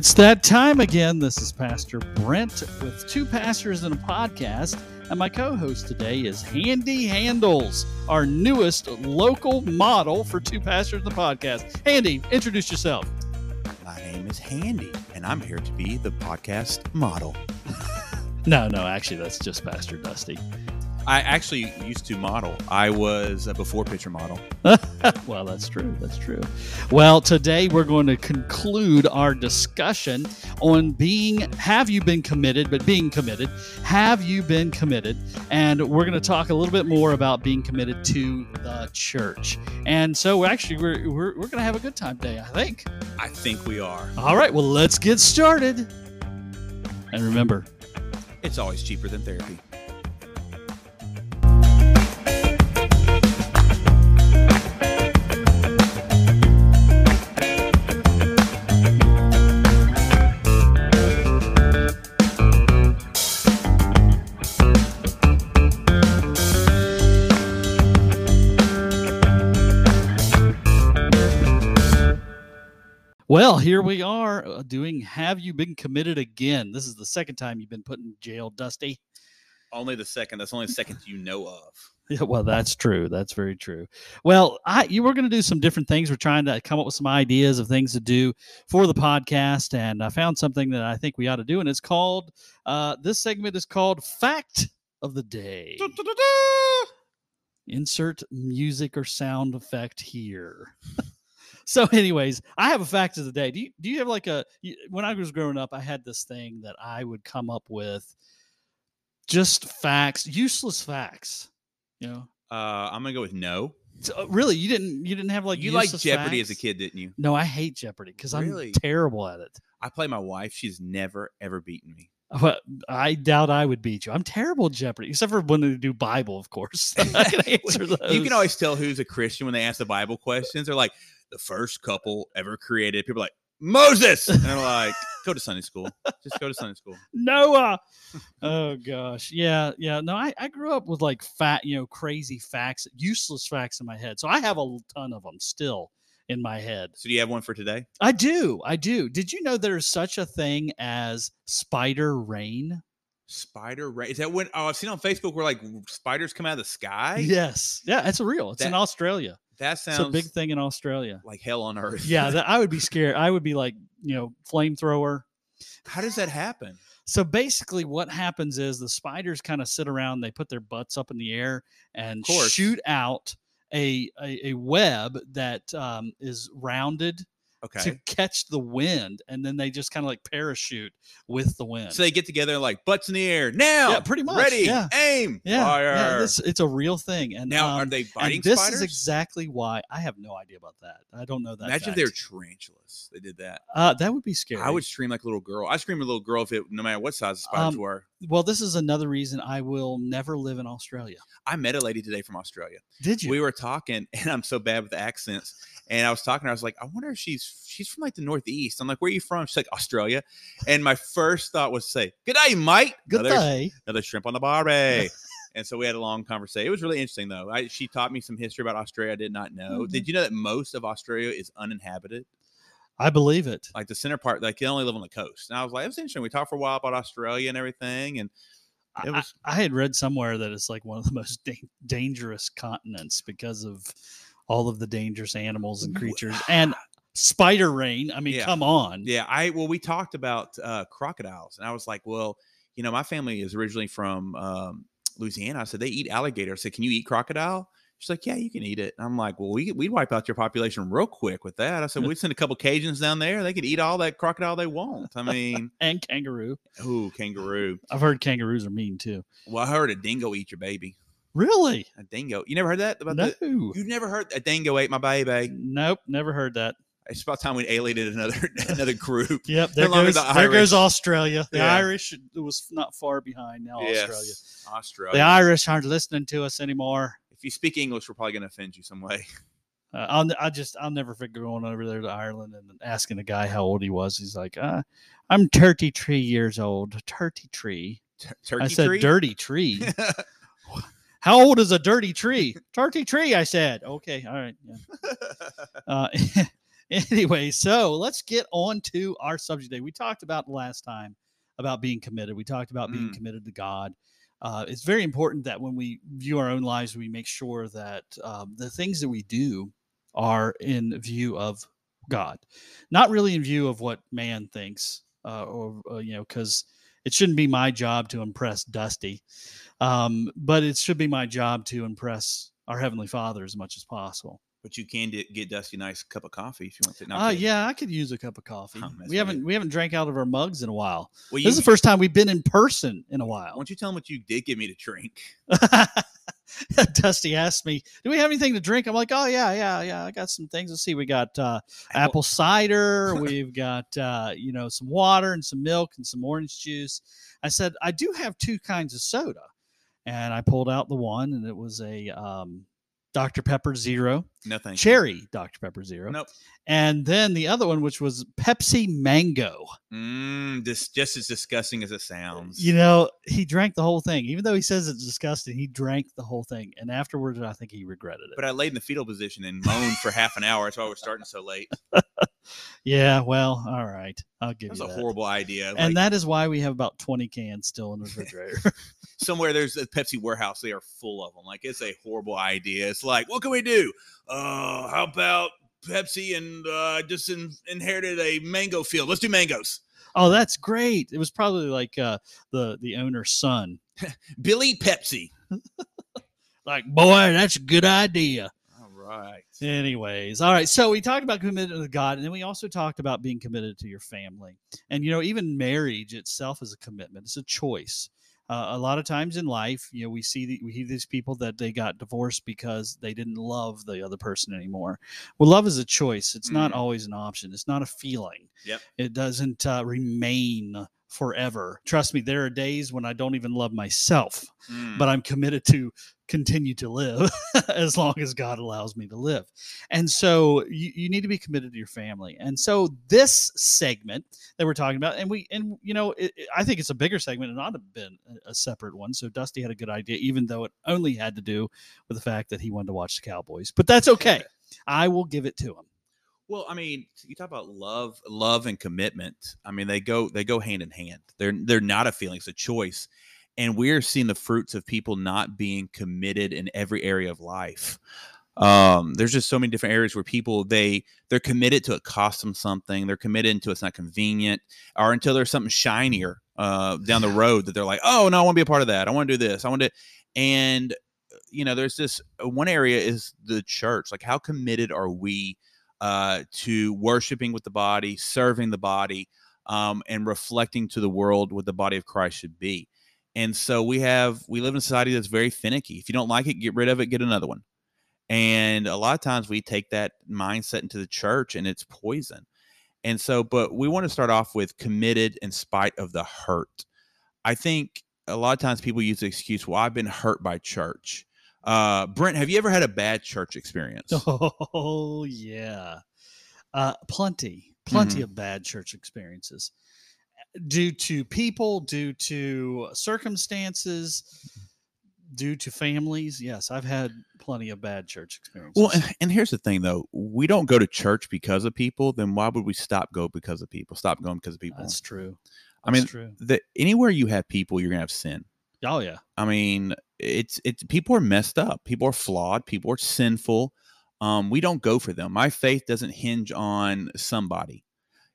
It's that time again. This is Pastor Brent with two pastors and a podcast. And my co host today is Handy Handles, our newest local model for two pastors and a podcast. Handy, introduce yourself. My name is Handy, and I'm here to be the podcast model. No, no, actually, that's just Pastor Dusty. I actually used to model. I was a before picture model. well, that's true. That's true. Well, today we're going to conclude our discussion on being have you been committed, but being committed. Have you been committed? And we're going to talk a little bit more about being committed to the church. And so, actually, we're, we're, we're going to have a good time today, I think. I think we are. All right. Well, let's get started. And remember, It's always cheaper than therapy. Well, here we are uh, doing Have You Been Committed Again? This is the second time you've been put in jail, Dusty. Only the second. That's only the second you know of. Yeah, well, that's true. That's very true. Well, I you were going to do some different things. We're trying to come up with some ideas of things to do for the podcast, and I found something that I think we ought to do, and it's called. Uh, this segment is called Fact of the Day. Insert music or sound effect here. so, anyways, I have a fact of the day. Do you do you have like a when I was growing up, I had this thing that I would come up with just facts, useless facts. You know, Uh, I'm gonna go with no. so, uh, really, you didn't you didn't have like you liked Jeopardy as a kid, didn't you? No, I hate Jeopardy because Really? I'm terrible at it. I play my wife. She's never ever beaten me. But I doubt I would beat you. I'm terrible at Jeopardy, except for when they do Bible, of course. Can. You can always tell who's a Christian when they ask the Bible questions. They're like, the first couple ever created. People are like Moses, and they're like, go to Sunday school. Just go to Sunday school. Noah. oh gosh, yeah, yeah. No, I, I grew up with like fat, you know, crazy facts, useless facts in my head. So I have a ton of them still in my head. So do you have one for today? I do, I do. Did you know there's such a thing as spider rain? Spider rain. Is that when? Oh, I've seen on Facebook where like spiders come out of the sky. Yes, yeah, it's real. It's in Australia. that It's sounds a big thing in Australia. like hell on earth. Yeah, that, I would be scared. I would be like, you know, flamethrower. How does that happen? So basically, what happens is the spiders kind of sit around, they put their butts up in the air and shoot out a, a, a web that um, is rounded Okay. to catch the wind. And then they just kind of like parachute with the wind. So they get together like butts in the air now. Yeah, pretty much, Ready, yeah. aim, yeah, fire. yeah this, it's a real thing. And now, um, are they biting this spiders? is exactly why I have no idea about that. I don't know that. Imagine if they're tarantulas. They did that. Uh, that would be scary. I would scream like a little girl. I scream a little girl if it, no matter what size the spiders Um, were. Well, this is another reason I will never live in Australia. I met a lady today from Australia. Did you? We were talking, and I'm so bad with accents. And I was talking, to her, I was like, I wonder if she's she's from like the Northeast. I'm like, where are you from? She's like, Australia. And my first thought was to say, Good day, mate. Good Another- day. another shrimp on the barbie. and so we had a long conversation. It was really interesting, though. I, she taught me some history about Australia I did not know. Mhm. Did you know that most of Australia is uninhabited? I believe it. Like the center part, like they only live on the coast. And I was like, it was interesting. We talked for a while about Australia and everything, and I- it was I, I had read somewhere that it's like one of the most da- dangerous continents because of all of the dangerous animals and creatures and spider rain. I mean, Yeah. come on. yeah. I well, we talked about uh, crocodiles, and I was like, well, you know, my family is originally from um, Louisiana. I said they eat alligator. I said, can you eat crocodile? She's like, yeah, you can eat it. And I'm like, well, we we'd wipe out your population real quick with that. I said, we'd send a couple Cajuns down there. They could eat all that crocodile they want. I mean, And kangaroo. ooh, kangaroo. I've heard kangaroos are mean too. Well, I heard a dingo eat your baby. Really? A dingo. You never heard that about No. the? You've never heard a dingo ate my baby. Nope. Never heard that. It's about time we alienated another another group. Yep. There longer goes, the there goes Australia. The Yeah. Irish was not far behind now. Australia. Yes, Australia. The Irish aren't listening to us anymore. if you speak English, we're probably going to offend you some way. Uh, I'll, I just, I'll never forget going over there to Ireland and asking a guy how old he was. He's like, uh, I'm 33 years old. 33. Tur- Turkey I said, tree? dirty tree. how old is a dirty tree? Dirty tree, I said. Okay. All right. Yeah. Uh, Anyway, so let's get on to our subject today. We talked about last time about being committed. We talked about being Mm. committed to God. Uh, it's very important that when we view our own lives, we make sure that um, the things that we do are in view of God, not really in view of what man thinks, uh, or uh, you know, because it shouldn't be my job to impress Dusty, um, but it should be my job to impress our heavenly Father as much as possible. But you can get, get Dusty a nice cup of coffee if you want to. No, Uh, yeah, I could use a cup of coffee. Oh, we haven't we haven't drank out of our mugs in a while. Well, you, This is the first time we've been in person in a while. why don't you tell him what you did give me to drink? Dusty asked me, "Do we have anything to drink?" I'm like, "Oh yeah, yeah, yeah. I got some things. Let's see. We got uh, apple cider. We've got uh, you know some water and some milk and some orange juice." I said, "I do have two kinds of soda," and I pulled out the one, and it was a um, Dr Pepper Zero, No, thank you. cherry Dr Pepper Zero, Nope. and then the other one, which was Pepsi Mango. Mm, this just as disgusting as it sounds. You know, he drank the whole thing, even though he says it's disgusting. He drank the whole thing, and afterwards, I think he regretted it. but I laid in the fetal position and moaned for half an hour. That's why we're starting so late. Yeah, well, all right. I'll give That was you a that. horrible idea. and Like, that is why we have about 20 cans still in the refrigerator. somewhere there's a Pepsi warehouse. They are full of them. Like it's a horrible idea. It's like, what can we do? Uh, how about Pepsi and uh, just in, inherited a mango field? Let's do mangoes. oh, that's great. It was probably like uh, the the owner's son. Billy Pepsi. Like, boy, that's a good idea. All right. Anyways, all right. So we talked about committed to God, and then we also talked about being committed to your family. And you know, even marriage itself is a commitment. It's a choice. Uh, a lot of times in life, you know, we see the, we hear these people that they got divorced because they didn't love the other person anymore. Well, love is a choice. It's not Mm. always an option. It's not a feeling. Yep. It doesn't uh, remain forever. Trust me, there are days when I don't even love myself Mm. but I'm committed to continue to live as long as God allows me to live. And so you, you need to be committed to your family. And so this segment that we're talking about, and we, and you know, it, it- I think it's a bigger segment and ought to have been a, a separate one. So Dusty had a good idea, even though it only had to do with the fact that he wanted to watch the Cowboys. But that's okay. I will give it to him. Well, I mean, you talk about love, love and commitment. I mean, they go they go hand in hand. They're they're not a feeling; it's a choice. And we're seeing the fruits of people not being committed in every area of life. Um, there's just so many different areas where people they they're committed to it costs them something. They're committed to it's not convenient, or until there's something shinier uh, down the road that they're like, oh no, I want to be a part of that. I want to do this. I want to, and you know, there's this uh, one area is the church. Like, how committed are we? uh, to worshiping with the body, serving the body, um, and reflecting to the world what the body of Christ should be. And so we have we live in a society that's very finicky. If you don't like it, get rid of it, get another one. And a lot of times we take that mindset into the church and it's poison. And so, but we want to start off with committed in spite of the hurt. I think a lot of times people use the excuse, well, I've been hurt by church. Uh, Brent, have you ever had a bad church experience? Oh yeah, uh, plenty, plenty Mhm. of bad church experiences due to people, due to circumstances, due to families. Yes, I've had plenty of bad church experiences. Well, and, and here's the thing, though: we don't go to church because of people. Then why would we stop go because of people? Stop going because of people. that's true. I mean, true. the, anywhere you have people, you're gonna have sin. Oh yeah, I mean, it's it's people are messed up. People are flawed. People are sinful. Um, we don't go for them. My faith doesn't hinge on somebody.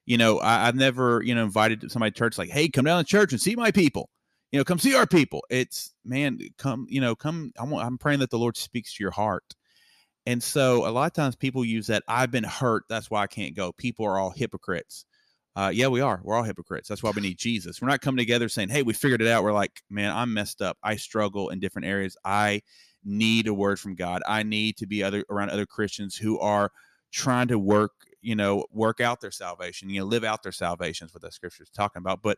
You know, I, I've never you know invited somebody to church like, hey, come down to church and see my people. You know, come see our people. It's man, come. You know, come. I want, I'm praying that the Lord speaks to your heart. And so, a lot of times, people use that. I've been hurt. That's why I can't go. People are all hypocrites. Uh, yeah, we are. We're all hypocrites. That's why we need Jesus. We're not coming together saying, "Hey, we figured it out." We're like, "Man, I'm messed up. I struggle in different areas. I need a word from God. I need to be other around other Christians who are trying to work, you know, work out their salvation. You know, live out their salvation is what the scripture is talking about. But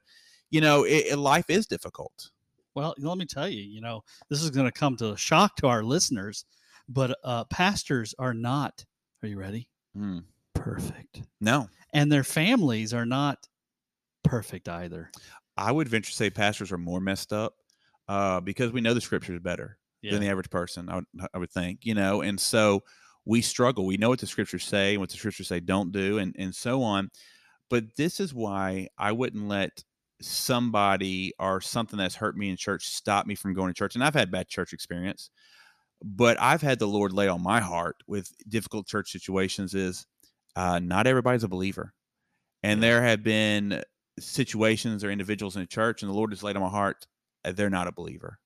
you know, it, it- life is difficult. Well, let me tell you, you know, this is going to come to a shock to our listeners, but uh, pastors are not. Are you ready? Mm, Perfect, no, and their families are not perfect either. I would venture to say pastors are more messed up uh, because we know the scripture is better. Yeah. than the average person. I would, I would think, you know, and so we struggle. We know what the scriptures say and what the scriptures say don't do, and and so on. But this is why I wouldn't let somebody or something that's hurt me in church stop me from going to church. And I've had bad church experience, but I've had the Lord lay on my heart with difficult church situations is uh, not everybody's a believer. And there have been situations or individuals in the church, and the Lord has laid on my heart, uh, they're not a believer.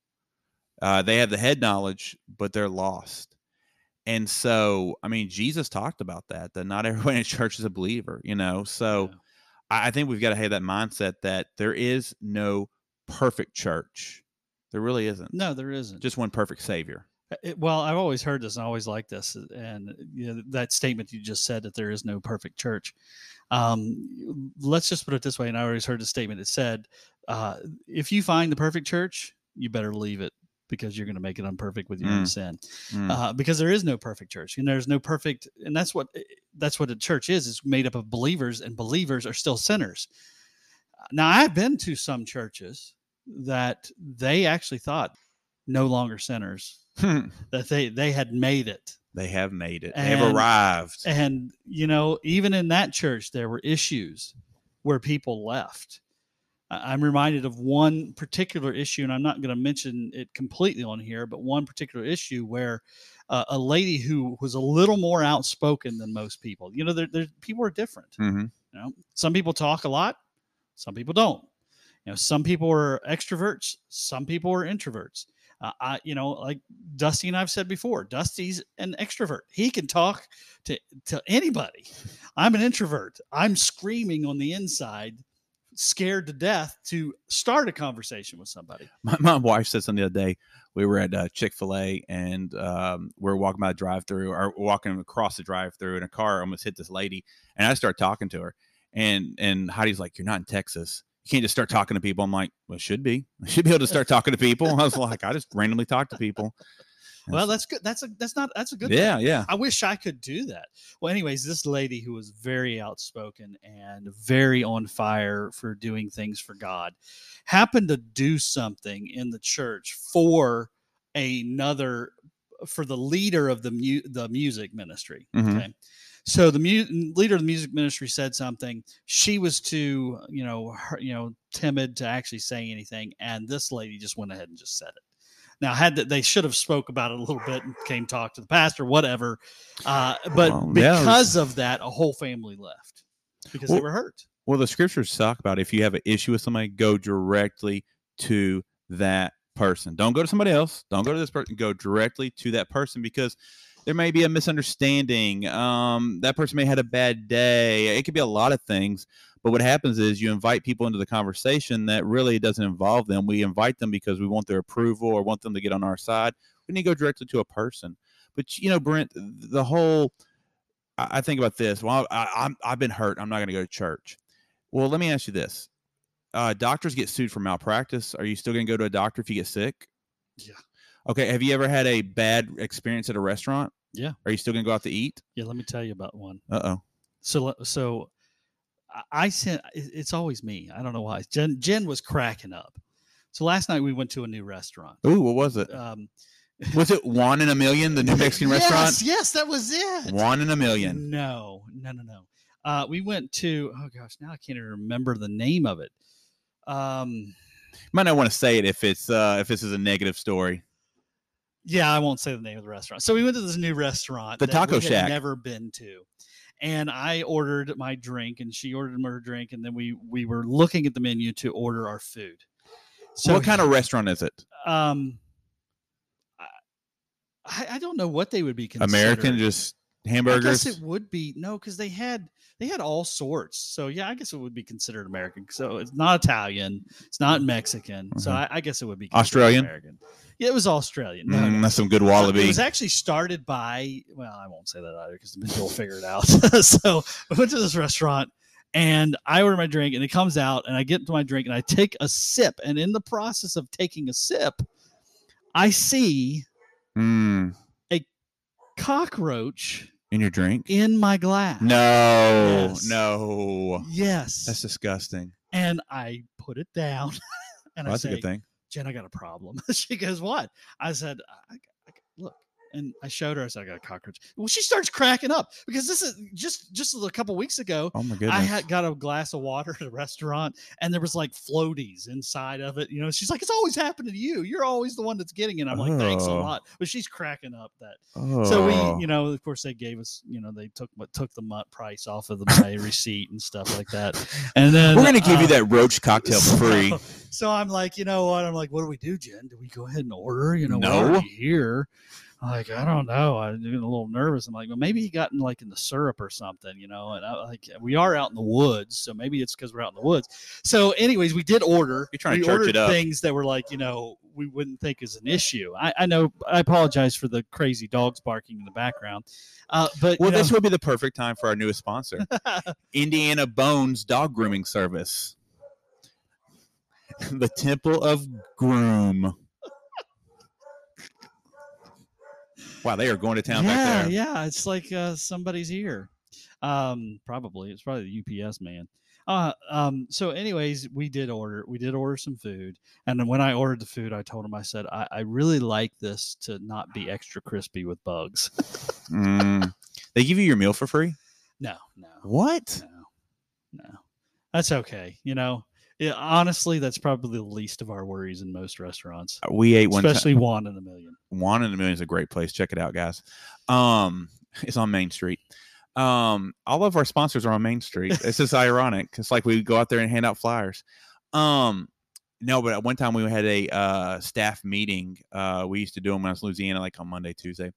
Uh, they have the head knowledge, but they're lost. And so, I mean, Jesus talked about that, that not everyone in church is a believer, you know? So Yeah. I, think we've got to have that mindset that there is no perfect church. There really isn't. No, there isn't. Just one perfect savior. Uh, It, well, I've always heard this and I always like this. uh, And you know, that statement you just said that there is no perfect church. Um, let's just put it this way. And I always heard the statement that said, uh, if you find the perfect church, you better leave it because you're going to make it unperfect with your own Mm. sin. Mm. Uh, because there is no perfect church and there's no perfect, and that's what that's what a church is. It's made up of believers, and believers are still sinners. Now, I've been to some churches that they actually thought no longer sinners that they they had made it they have made it. They have arrived. and you know even in that church there were issues where people left i'm reminded of one particular issue and i'm not going to mention it completely on here but one particular issue where uh, a lady who was a little more outspoken than most people you know there, there people are different hmm you know some people talk a lot some people don't you know some people are extroverts some people are introverts uh, I, you know, like Dusty and I've said before, Dusty's an extrovert. He can talk to to anybody. I'm an introvert. I'm screaming on the inside, scared to death to start a conversation with somebody. My, my wife said something the other day. We were at uh, Chick Fil A and um, we are walking by the drive-through, or walking across the drive-through, and a car almost hit this lady. And I start talking to her, and and Heidi's like, "You're not in Texas. You can't just start talking to people." I'm like, "Well, should be. I should be able to start talking to people." I was like, "I just randomly talk to people." Well, that's good. That's a that's not that's a good thing. yeah, yeah. I wish I could do that. Well, anyways, this lady who was very outspoken and very on fire for doing things for God happened to do something in the church for another for the leader of the mu- the music ministry. Mhm. Okay. So the mu- leader of the music ministry said something. She was too, you know, her, you know, timid to actually say anything, and this lady just went ahead and just said it. Now, had that they should have spoke about it a little bit and came talk to the pastor, whatever. Uh, but Well, yeah, because of that, a whole family left because they were hurt. Well, the scriptures talk about if you have an issue with somebody, go directly to that person. Don't go to somebody else. Don't go to this person. Go directly to that person because there may be a misunderstanding. Um, that person may have had a bad day. It could be a lot of things. But what happens is you invite people into the conversation that really doesn't involve them. We invite them because we want their approval or want them to get on our side. We need to go directly to a person. But you know, Brent, the whole I I think about this. Well, I, I'm I've been hurt. I'm not going to go to church. Well, let me ask you this: uh, Doctors get sued for malpractice. Are you still going to go to a doctor if you get sick? Yeah. Okay. Have you ever had a bad experience at a restaurant? Yeah. Are you still going to go out to eat? Yeah, let me tell you about one. Uh oh. So, so I- sent. It's always me. I don't know why. Jen, Jen was cracking up. So last night we went to a new restaurant. Ooh, what was it? Um, Was it one in a million? The new Mexican restaurant. Yes, yes, that was it. One in a million. No, no, no, no. Uh, we went to. Oh gosh, now I can't even remember the name of it. Um, Might not want to say it if it's uh if this is a negative story. Yeah, I won't say the name of the restaurant. So we went to this new restaurant, The that Taco Shack. never been to, and I ordered my drink, and she ordered her drink, and then we we were looking at the menu to order our food. So what kind of restaurant is it? um, I, I don't know what they would be considered. American, just I hamburgers. guess it would be no, because they had they had all sorts. So yeah, I guess it would be considered American. So it's not Italian, it's not Mexican. So Mhm. I, I guess it would be considered Australian? American. Yeah, it was Australian. No, Mm, that's some good wallaby. It was actually started by well, I won't say that either because Mitchell will figure it out. so we went to this restaurant and I order my drink and it comes out and I get to my drink and I take a sip and in the process of taking a sip, I see Mm, cockroach in your drink? in my glass. No, Yes. no. Yes. That's disgusting. and I put it down and Well, I that's a say, good thing. Jen, I got a problem. she goes, What? I said, I, I, look, And I showed her. I said, "I got a cockroach." Well, she starts cracking up because this is just just a couple weeks ago. Oh my goodness. I had got a glass of water at a restaurant, and there was like floaties inside of it. You know, she's like, "It's always happening to you. You're always the one that's getting it." I'm like, "Thanks a Oh. lot," but she's cracking up that. oh. So we, you know, of course, they gave us, you know, they took what took the mutt price off of the my receipt and stuff like that, and then we're gonna give you uh, that roach cocktail so- free. So I'm like, you know what? I'm like, what do we do, Jen? Do we go ahead and order? You know, we're No. here. I'm like, I don't know. I'm getting a little nervous. I'm like, well, maybe he got in like in the syrup or something, you know. And I like, we are out in the woods, so maybe it's because we're out in the woods. So, anyways, we did order. You're trying to we church ordered it up. things that were like, you know, we wouldn't think is an issue. I, I know. I apologize for the crazy dogs barking in the background, uh, but Well, this know, would be the perfect time for our newest sponsor, Indiana Bones Dog Grooming Service. the Temple of Groom. Wow, they are going to town yeah, back there. yeah, it's like uh, somebody's here. Um, probably it's probably the UPS man. Uh, um, so anyways, we did order, we did order some food, and then when I ordered the food, I told him, I said, I, I really like this to not be extra crispy with bugs. Mm. They give you your meal for free? no, no, What? no, no, that's okay. You know, yeah, honestly, that's probably the least of our worries in most restaurants, We ate one time. especially one in a million. One in a Million is a great place. Check it out, guys. Um, it's on Main Street. Um, all of our sponsors are on Main Street. It's just ironic. It's like we go out there and hand out flyers. Um, no, but at one time we had a uh, staff meeting. Uh, we used to do them when I was in Louisiana, like on Monday, Tuesday,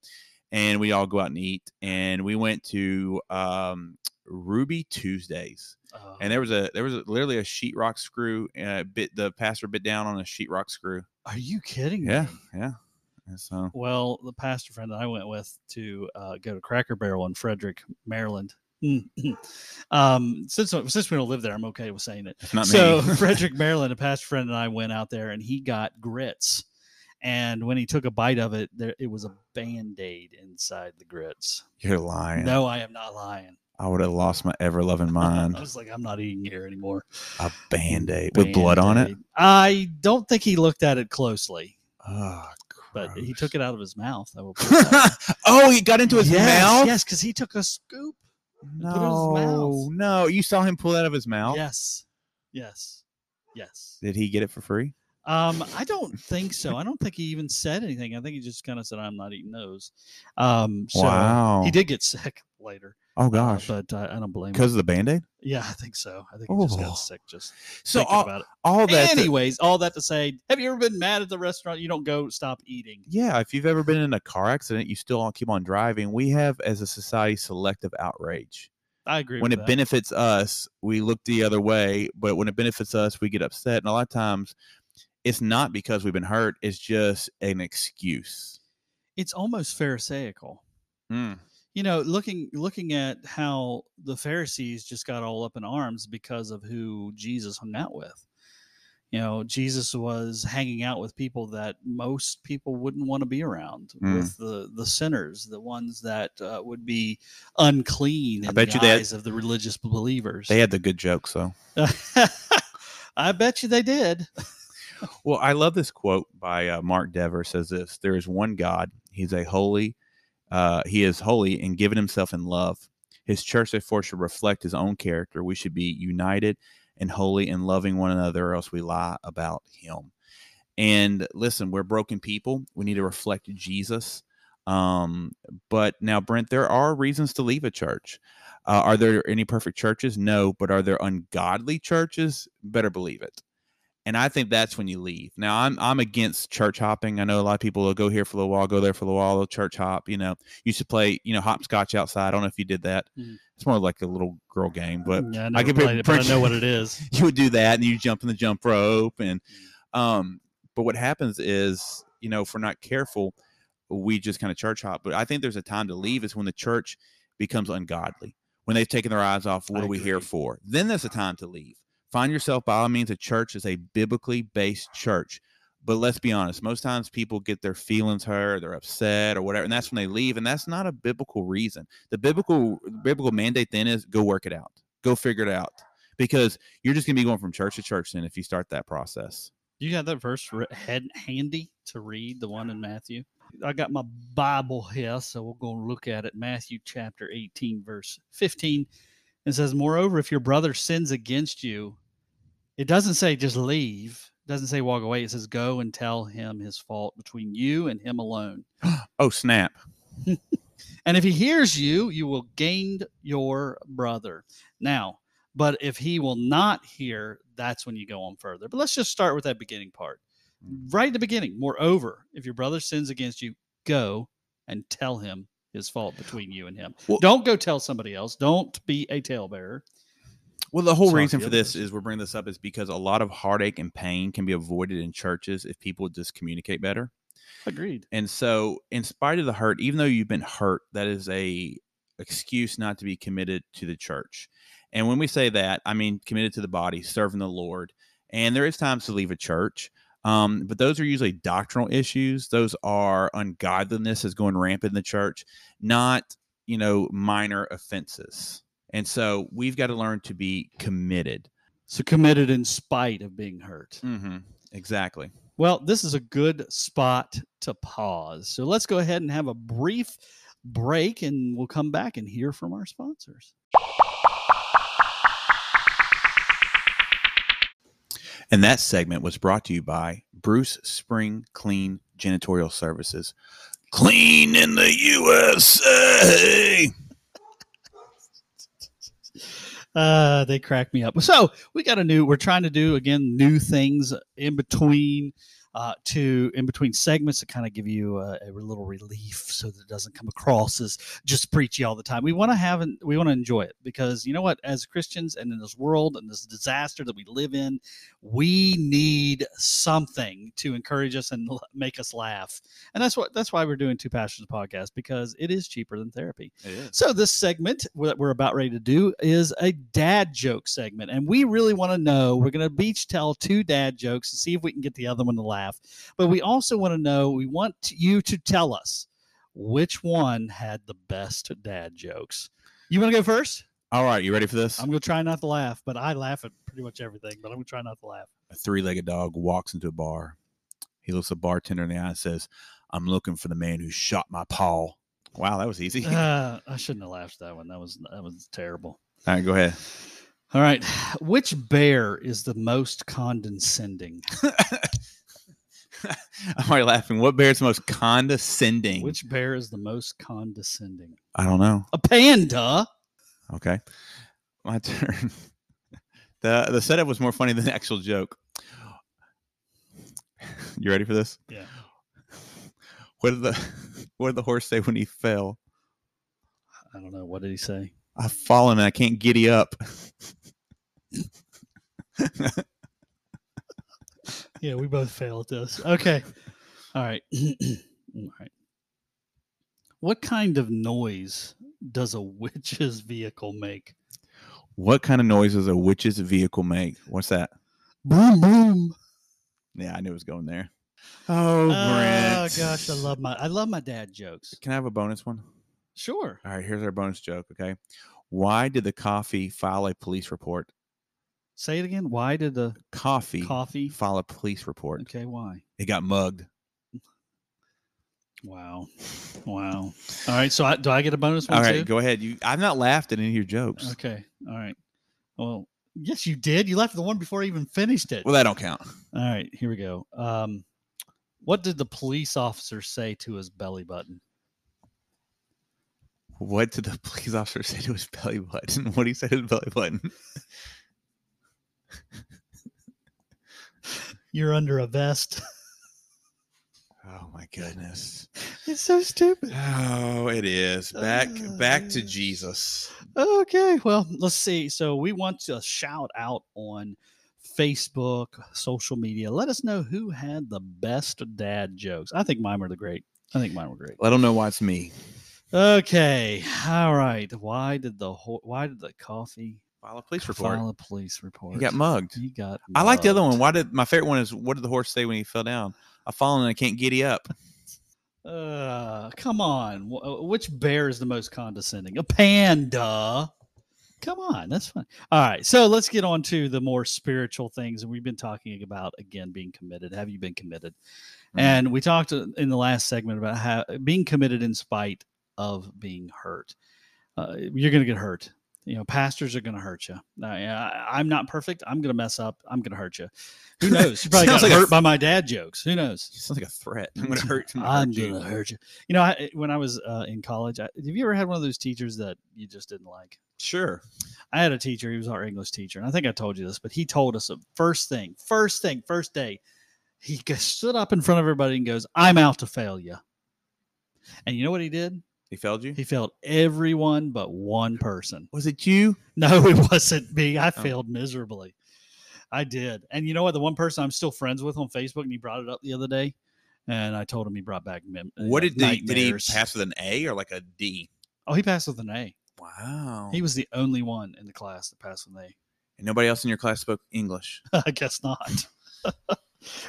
and we all go out and eat. And we went to um, Ruby Tuesdays, Uh, and there was a there was a, literally a sheetrock screw. Uh, bit the pastor bit down on a sheetrock screw. are you kidding Yeah, me? yeah. And so Well, the pastor friend that I went with to uh, go to Cracker Barrel in Frederick, Maryland. um, since since we don't live there, I'm okay with saying it. it's not so me. Frederick, Maryland, a pastor friend and I went out there, and he got grits. And when he took a bite of it, there it was a band aid inside the grits. You're lying. No, I am not lying. I would have lost my ever loving mind. I was like, I'm not eating here anymore. a band aid with blood on it. I don't think he looked at it closely, Oh, but he took it out of his mouth. I will put it that way. oh, he got into his yes, mouth. Yes, because he took a scoop. put it in his No, no. You saw him pull that out of his mouth. Yes. Yes. Yes. Did he get it for free? Um, I don't think so. I don't think he even said anything. I think he just kind of said, "I'm not eating those." Um, so wow. he did get sick later. Oh uh, gosh. but uh, I don't blame him. Because of the band aid. Yeah, I think so. I think he just Oh. got sick just So thinking all, about it. all that. Anyways, all that to say, have you ever been mad at the restaurant? You don't go stop eating. yeah, if you've ever been in a car accident, you still keep on driving. We have, as a society, selective outrage. I agree. when it that. benefits us, we look the other way. But when it benefits us, we get upset. And a lot of times, it's not because we've been hurt. It's just an excuse. it's almost pharisaical. Mm. you know looking looking at how the pharisees just got all up in arms because of who jesus hung out with you know jesus was hanging out with people that most people wouldn't want to be around Mm. with the the sinners the ones that uh, would be unclean I bet the you they had- of the religious believers They had the good jokes, though. i bet you they did Well, I love this quote by uh, Mark Dever. Says this: "There is one God. He's a holy. Uh, he is holy and given himself in love. His church, therefore, should reflect his own character. We should be united and holy and loving one another, or else we lie about him." And listen, we're broken people. We need to reflect Jesus. Um, but now, Brent, there are reasons to leave a church. Uh, are there any perfect churches? No, but are there ungodly churches? Better believe it and I think that's when you leave. Now, I'm I'm against church hopping. I know a lot of people will go here for a little while, go there for a little while, they'll church hop. You know, used to play you know hopscotch outside. I don't know if you did that. Mm. It's more like a little girl game, but yeah, I, I be played it, I know what it is you would do that, and you jump in the jump rope, and um. But what happens is, you know, if we're not careful, we just kind of church hop. But I think there's a time to leave. Is when the church becomes ungodly, when they've taken their eyes off. What I are we here for? Then there's a time to leave. Find yourself by all means. A church is a biblically based church. But let's be honest, most times people get their feelings hurt, they're upset or whatever, and that's when they leave. And that's not a biblical reason. The biblical biblical mandate then is go work it out. Go figure it out. Because you're just gonna be going from church to church then if you start that process. you got that verse head handy to read the one in matthew I got my Bible here, so we're going to look at it. Matthew chapter 18, verse 15. It says, Moreover, if your brother sins against you, it doesn't say just leave, it doesn't say walk away. It says go and tell him his fault between you and him alone. Oh, snap. And if he hears you, you will gain your brother. Now, but if he will not hear, that's when you go on further. But let's just start with that beginning part. Mm. Right at the beginning. Moreover, if your brother sins against you, go and tell him his fault between you and him. Well- Don't go tell somebody else. Don't be a talebearer. Well, the whole Sorry, reason for this is we're bringing this up is because a lot of heartache and pain can be avoided in churches if people just communicate better. Agreed. And so, in spite of the hurt, even though you've been hurt, that is a excuse not to be committed to the church. And when we say that, I mean committed to the body, serving the Lord. And there is times to leave a church, um, but those are usually doctrinal issues. Those are ungodliness is going rampant in the church, not you know minor offenses. And so we've got to learn to be committed. So committed in spite of being hurt. Mm-hmm. Exactly. Well, this is a good spot to pause. So let's go ahead and have a brief break and we'll come back and hear from our sponsors. And that segment was brought to you by Bruce Spring Clean Janitorial Services. Clean in the USA. Uh, they crack me up. So we got a new. We're trying to do again new things in between, uh, to in between segments to kind of give you a, a little relief, so that it doesn't come across as just preachy all the time. We want to have an, we want to enjoy it because you know what, as Christians and in this world and this disaster that we live in, we need something to encourage us and make us laugh, and that's what that's why we're doing Two Pastors podcast because it is cheaper than therapy. So this segment that we're about ready to do is a dad joke segment, and we really want to know. We're going to each tell two dad jokes and see if we can get the other one to laugh. But we also want to know. We want you to tell us which one had the best dad jokes. You want to go first? All right, you ready for this? I'm going to try not to laugh, but I laugh at pretty much everything. But I'm going to try not to laugh. a three-legged dog walks into a bar. He looks a bartender in the eye and says, "I'm looking for the man who shot my paw." Wow, that was easy. Uh, I shouldn't have laughed at that one. That was that was terrible. All right, go ahead. All right, which bear is the most condescending? I'm already laughing. What bear is the most condescending? Which bear is the most condescending? I don't know. A panda. Okay, my turn. the The setup was more funny than the actual joke. You ready for this? Yeah. What did the What did the horse say when he fell? I don't know. What did he say? I've fallen and I can't giddy up. Yeah, we both fail at this. Okay. All right. All right. What kind of noise does a witch's vehicle make? What kind of noise does a witch's vehicle make? What's that? Boom, boom. Yeah, I knew it was going there. Oh, Oh Brent. gosh, I love my I love my dad jokes. Can I have a bonus one? Sure. All right, here's our bonus joke. Okay, why did the coffee file a police report? Say it again. Why did the Coffee, coffee? file a police report. Okay, why? It got mugged. Wow. Wow. All right. So I, do I get a bonus one All right, too? go ahead. You, I've not laughed at any of your jokes. Okay. All right. Well, yes, you did. You left the one before I even finished it. Well, that don't count. All right, here we go. Um, what did the police officer say to his belly button? What did the police officer say to his belly button? What did he say to his belly button? You're under a vest. Oh my goodness. it's so stupid. Oh, it is. Back back to Uh, Jesus. Okay, well, let's see. So we want to shout out on Facebook, social media. Let us know who had the best dad jokes. I think mine were the great. I think mine were great. Let them know why it's me. Okay, all right. Why did the why did the coffee File a police report. file a police report? He got mugged. You got. I like the other one. Why did my favorite one is what did the horse say when he fell down? I've fallen and I can't giddy up. Uh, come on. Uh, Which bear is the most condescending? A panda. Come on, that's fun. All right, so let's get on to the more spiritual things, and we've been talking about again being committed. Have you been committed? Mhm. And we talked uh, in the last segment about how being committed in spite of being hurt. Uh, you're going to get hurt. You know, pastors are going to hurt you. I, I'm not perfect. I'm going to mess up. I'm going to hurt you. Who knows? You probably got Sounds like hurt by my dad jokes. Who knows? Sounds like a threat. I'm gonna hurt. I'm gonna I'm hurt you. gonna hurt you. You know, I, when I was uh, in college, I, have you ever had one of those teachers that you just didn't like? Sure. I had a teacher. He was our English teacher, and I think I told you this, but he told us the first thing, first thing, first day. He stood up in front of everybody and goes, "I'm out to fail you." And you know what he did? He failed you. He failed everyone but one person. Was it you? No, it wasn't me. I Oh. failed miserably. I did. And you know what? The one person I'm still friends with on Facebook, and he brought it up the other day, and I told him he brought back mem- What uh, did he did he pass with an A or like a D? Oh, he passed with an A. Wow. He was the only one in the class that passed with an A. and nobody else in your class spoke English. I guess not.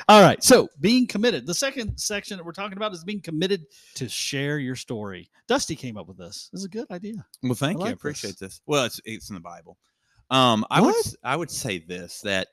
All right. So being committed. The second section that we're talking about is being committed to share your story. Dusty came up with this. This is a good idea. Well, thank you. I appreciate this. Well, it's it's in the Bible. Um, I would What? s- I would say this that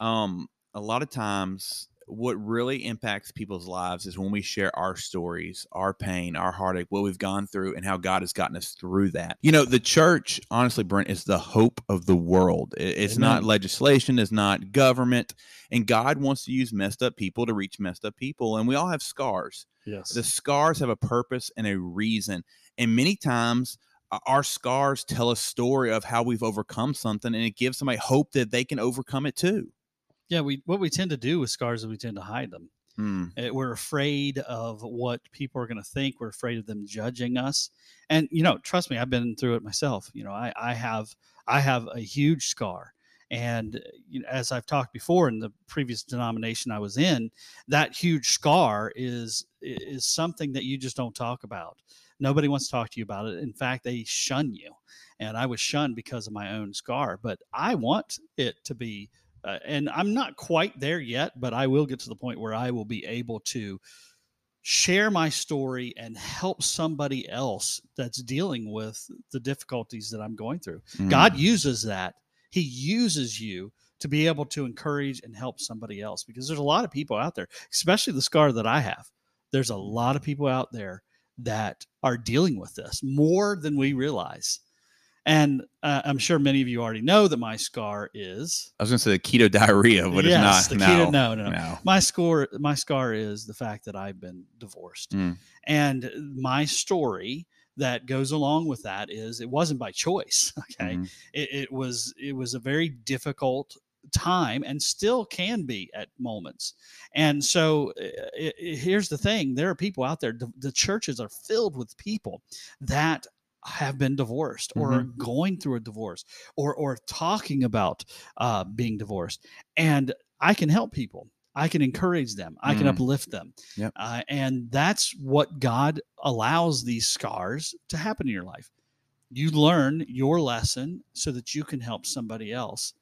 um a lot of times what really impacts people's lives is when we share our stories, our pain, our heartache, what we've gone through, and how God has gotten us through that. You know, the church, honestly, Brent, is the hope of the world. It's not legislation, it's not government, and God wants to use messed up people to reach messed up people, and we all have scars Yes. the scars have a purpose and a reason and many times uh, our scars tell a story of how we've overcome something and it gives somebody hope that they can overcome it too yeah. We what we tend to do with scars is we tend to hide them. Mm, We're afraid of what people are going to think. We're afraid of them judging us. And you know, trust me, I've been through it myself. You know, I, I have I have a huge scar. And uh, you know, as I've talked before in the previous denomination I was in, that huge scar is is something that you just don't talk about. Nobody wants to talk to you about it. In fact, they shun you. And I was shunned because of my own scar. But I want it to be uh, and I'm not quite there yet, but I will get to the point where I will be able to share my story and help somebody else that's dealing with the difficulties that I'm going through. mm. God uses that. He uses you to be able to encourage and help somebody else because there's a lot of people out there, especially the scar that I have. There's a lot of people out there that are dealing with this more than we realize. And uh, I'm sure many of you already know that my scar is i was going to say the keto diarrhea but yes, it's the not keto. no, No, no, no. My score, my scar is the fact that I've been divorced, Mm. and my story that goes along with that is it wasn't by choice. Okay, Mhm. it, it was it was a very difficult time and still can be at moments and so uh, i- i- here's the thing there are people out there the, the churches are filled with people that have been divorced or are going through a divorce or or talking about uh, being divorced and i can help people. I can encourage them. I can Mm. uplift them. Yep. uh, and that's what god allows these scars to happen in your life. You learn your lesson so that you can help somebody else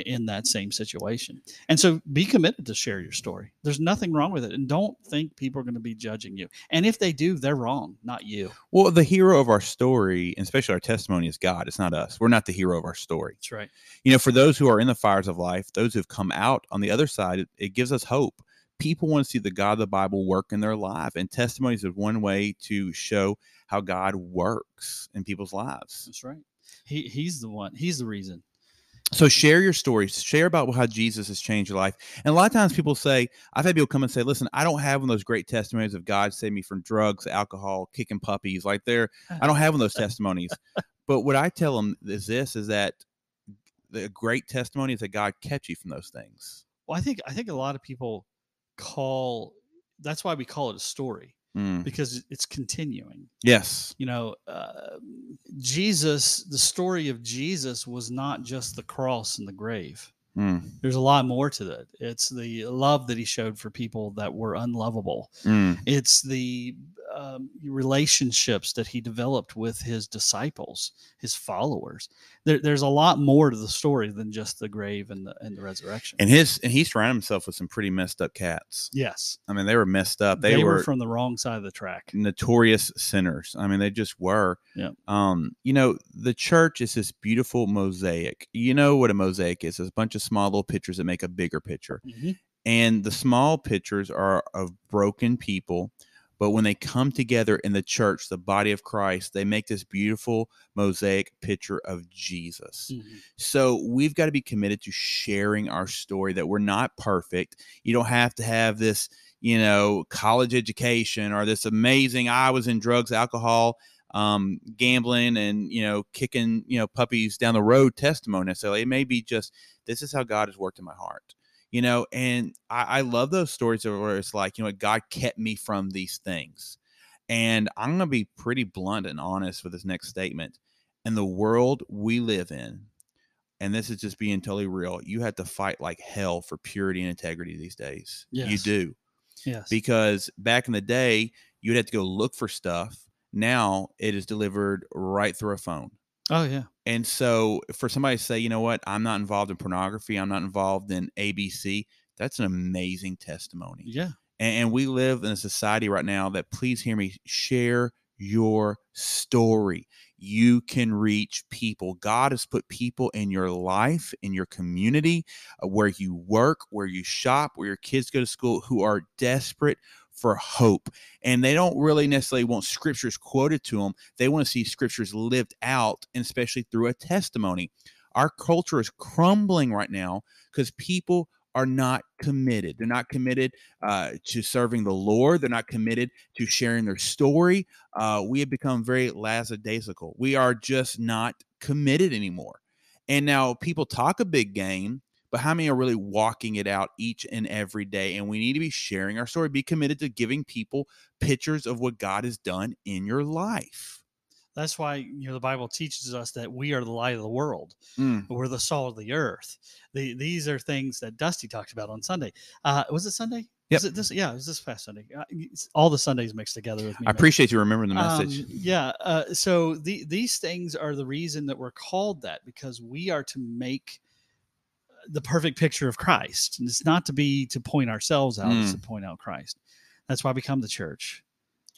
in that same situation. And so be committed to share your story. There's nothing wrong with it. And don't think people are going to be judging you. And if they do, they're wrong, not you. well the hero of our story and especially our testimony is god it's not us we're not the hero of our story That's right. you know for those who are in the fires of life those who've come out on the other side it, it gives us hope people want to see the god of the bible work in their life and testimonies is one way to show how god works in people's lives That's right. He, he's the one. He's the reason. So share your stories share about how jesus has changed your life. And a lot of times people say i've had people come and say listen i don't have one of those great testimonies of god saved me from drugs alcohol kicking puppies. Like they're i don't have one of those testimonies. But what i tell them is this is that the great testimony is that god kept you from those things. Well, I think I think a lot of people call. That's why we call it a story Mm. because it's continuing. yes you know, uh, Jesus, the story of Jesus was not just the cross and the grave. Mm. There's a lot more to it. It's the love that he showed for people that were unlovable. Mm. It's the um, relationships that he developed with his disciples, his followers. There, there's a lot more to the story than just the grave and the and the resurrection. And his and he surrounded himself with some pretty messed up cats. yes, I mean, they were messed up. They, they, were, were, from the wrong side of the track. notorious sinners. I mean, they just were. Yeah. Um, you know, the church is this beautiful mosaic. You know what a mosaic is? It's a bunch of small little pictures that make a bigger picture. Mhm. And the small pictures are of broken people, but when they come together in the church, the body of Christ, they make this beautiful mosaic picture of Jesus. Mhm. So we've got to be committed to sharing our story that we're not perfect. You don't have to have this, you know, college education or this amazing I was in drugs, alcohol, um, gambling and, you know, kicking, you know, puppies down the road testimony necessarily. It may be just this is how God has worked in my heart. You know, and I, I love those stories where it's like, you know, God kept me from these things. And I'm going to be pretty blunt and honest with this next statement. In the world we live in, and this is just being totally real, you have to fight like hell for purity and integrity these days. Yes. You do. Yes. Because back in the day, you'd have to go look for stuff. Now it is delivered right through a phone. oh yeah. And so for somebody to say, you know what, I'm not involved in pornography, I'm not involved in ABC, that's an amazing testimony. Yeah. And, and we live in a society right now that, please hear me, share your story. You can reach people. God has put people in your life, in your community, uh, where you work, where you shop, where your kids go to school, who are desperate for hope. And they don't really necessarily want scriptures quoted to them. They want to see scriptures lived out, and especially through a testimony. Our culture is crumbling right now because people are not committed. They're not committed uh, to serving the Lord. They're not committed to sharing their story. Uh, we have become very lackadaisical. We are just not committed anymore. And now people talk a big game, but how many are really walking it out each and every day? And we need to be sharing our story. Be committed to giving people pictures of what God has done in your life. That's why you know the Bible teaches us that we are the light of the world. Mm. We're the salt of the earth. The, these are things that Dusty talked about on Sunday. Uh, was it Sunday? Yep. It this? Yeah, it was this past Sunday. Uh, all the Sundays mixed together with me. I man. appreciate you remembering the message. Um, yeah. Uh, so the, these things are the reason that we're called that because we are to make the perfect picture of Christ. And it's not to be to point ourselves out, it's to Mm. point out Christ. That's why we come to church.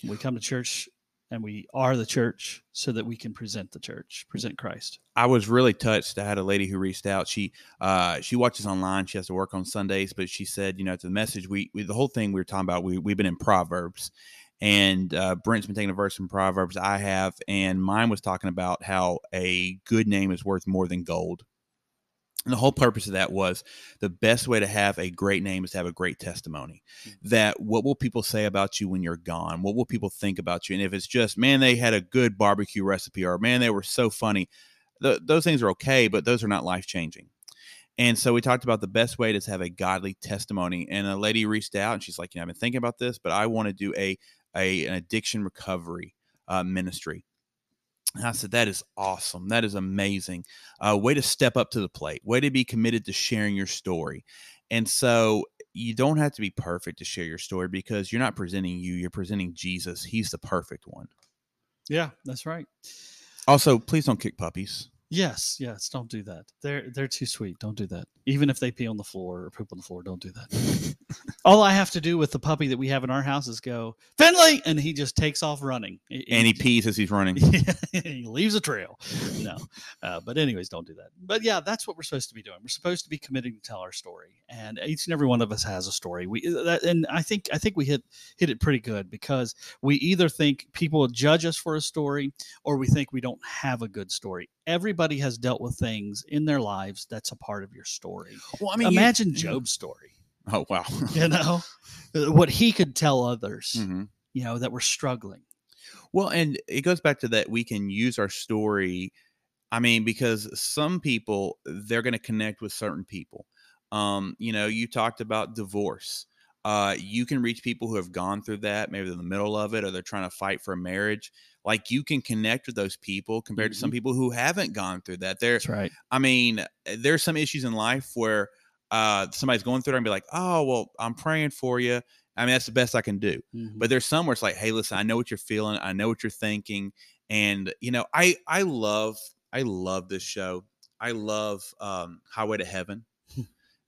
We come to church and we are the church so that we can present the church, present Christ. I was really touched. I had a lady who reached out. She uh she watches online. She has to work on Sundays, but she said, you know, to the message we, we the whole thing we were talking about. We we've been in Proverbs, and uh, Brent's been taking a verse from Proverbs. I have, and mine was talking about how a good name is worth more than gold. And the whole purpose of that was the best way to have a great name is to have a great testimony. That what will people say about you when you're gone? What will people think about you? And if it's just, man, they had a good barbecue recipe, or man, they were so funny, th- those things are okay, but those are not life changing. And so we talked about the best way to have a godly testimony. And a lady reached out and she's like, you know, I've been thinking about this, but I want to do a, a an addiction recovery uh, ministry. And I said, that is awesome. That is amazing. Uh, way to step up to the plate. Way to be committed to sharing your story. And so you don't have to be perfect to share your story because you're not presenting you, you're presenting Jesus. He's the perfect one. Yeah, that's right. Also, please don't kick puppies. Yes, yes, don't do that. They're they're too sweet. Don't do that. Even if they pee on the floor or poop on the floor, don't do that. All I have to do with the puppy that we have in our house is go, Finley, and he just takes off running. And he pees as he's running. he leaves a trail. No, uh, but anyways, don't do that. But yeah, that's what we're supposed to be doing. We're supposed to be committing to tell our story, and each and every one of us has a story. We uh, that, and I think I think we hit hit it pretty good because we either think people judge us for a story, or we think we don't have a good story. Everybody has dealt with things in their lives that's a part of your story. Well, I mean, you- Imagine Job's story. Oh, wow. You know Uh, what he could tell others. Mhm. You know that were struggling. Well, and it goes back to that we can use our story. I mean, because some people they're going to connect with certain people. Um, you know, you talked about divorce. Uh, you can reach people who have gone through that, maybe they're in the middle of it, or they're trying to fight for a marriage. Like you can connect with those people compared to some people who haven't gone through that. There, That's right. I mean, there's some issues in life where uh, somebody's going through it and be like, "Oh, well, I'm praying for you," I mean, that's the best I can do. Mhm. But there's some where it's like, hey, listen, I know what you're feeling, I know what you're thinking, and you know, I I love I love this show. I love um, Highway to Heaven.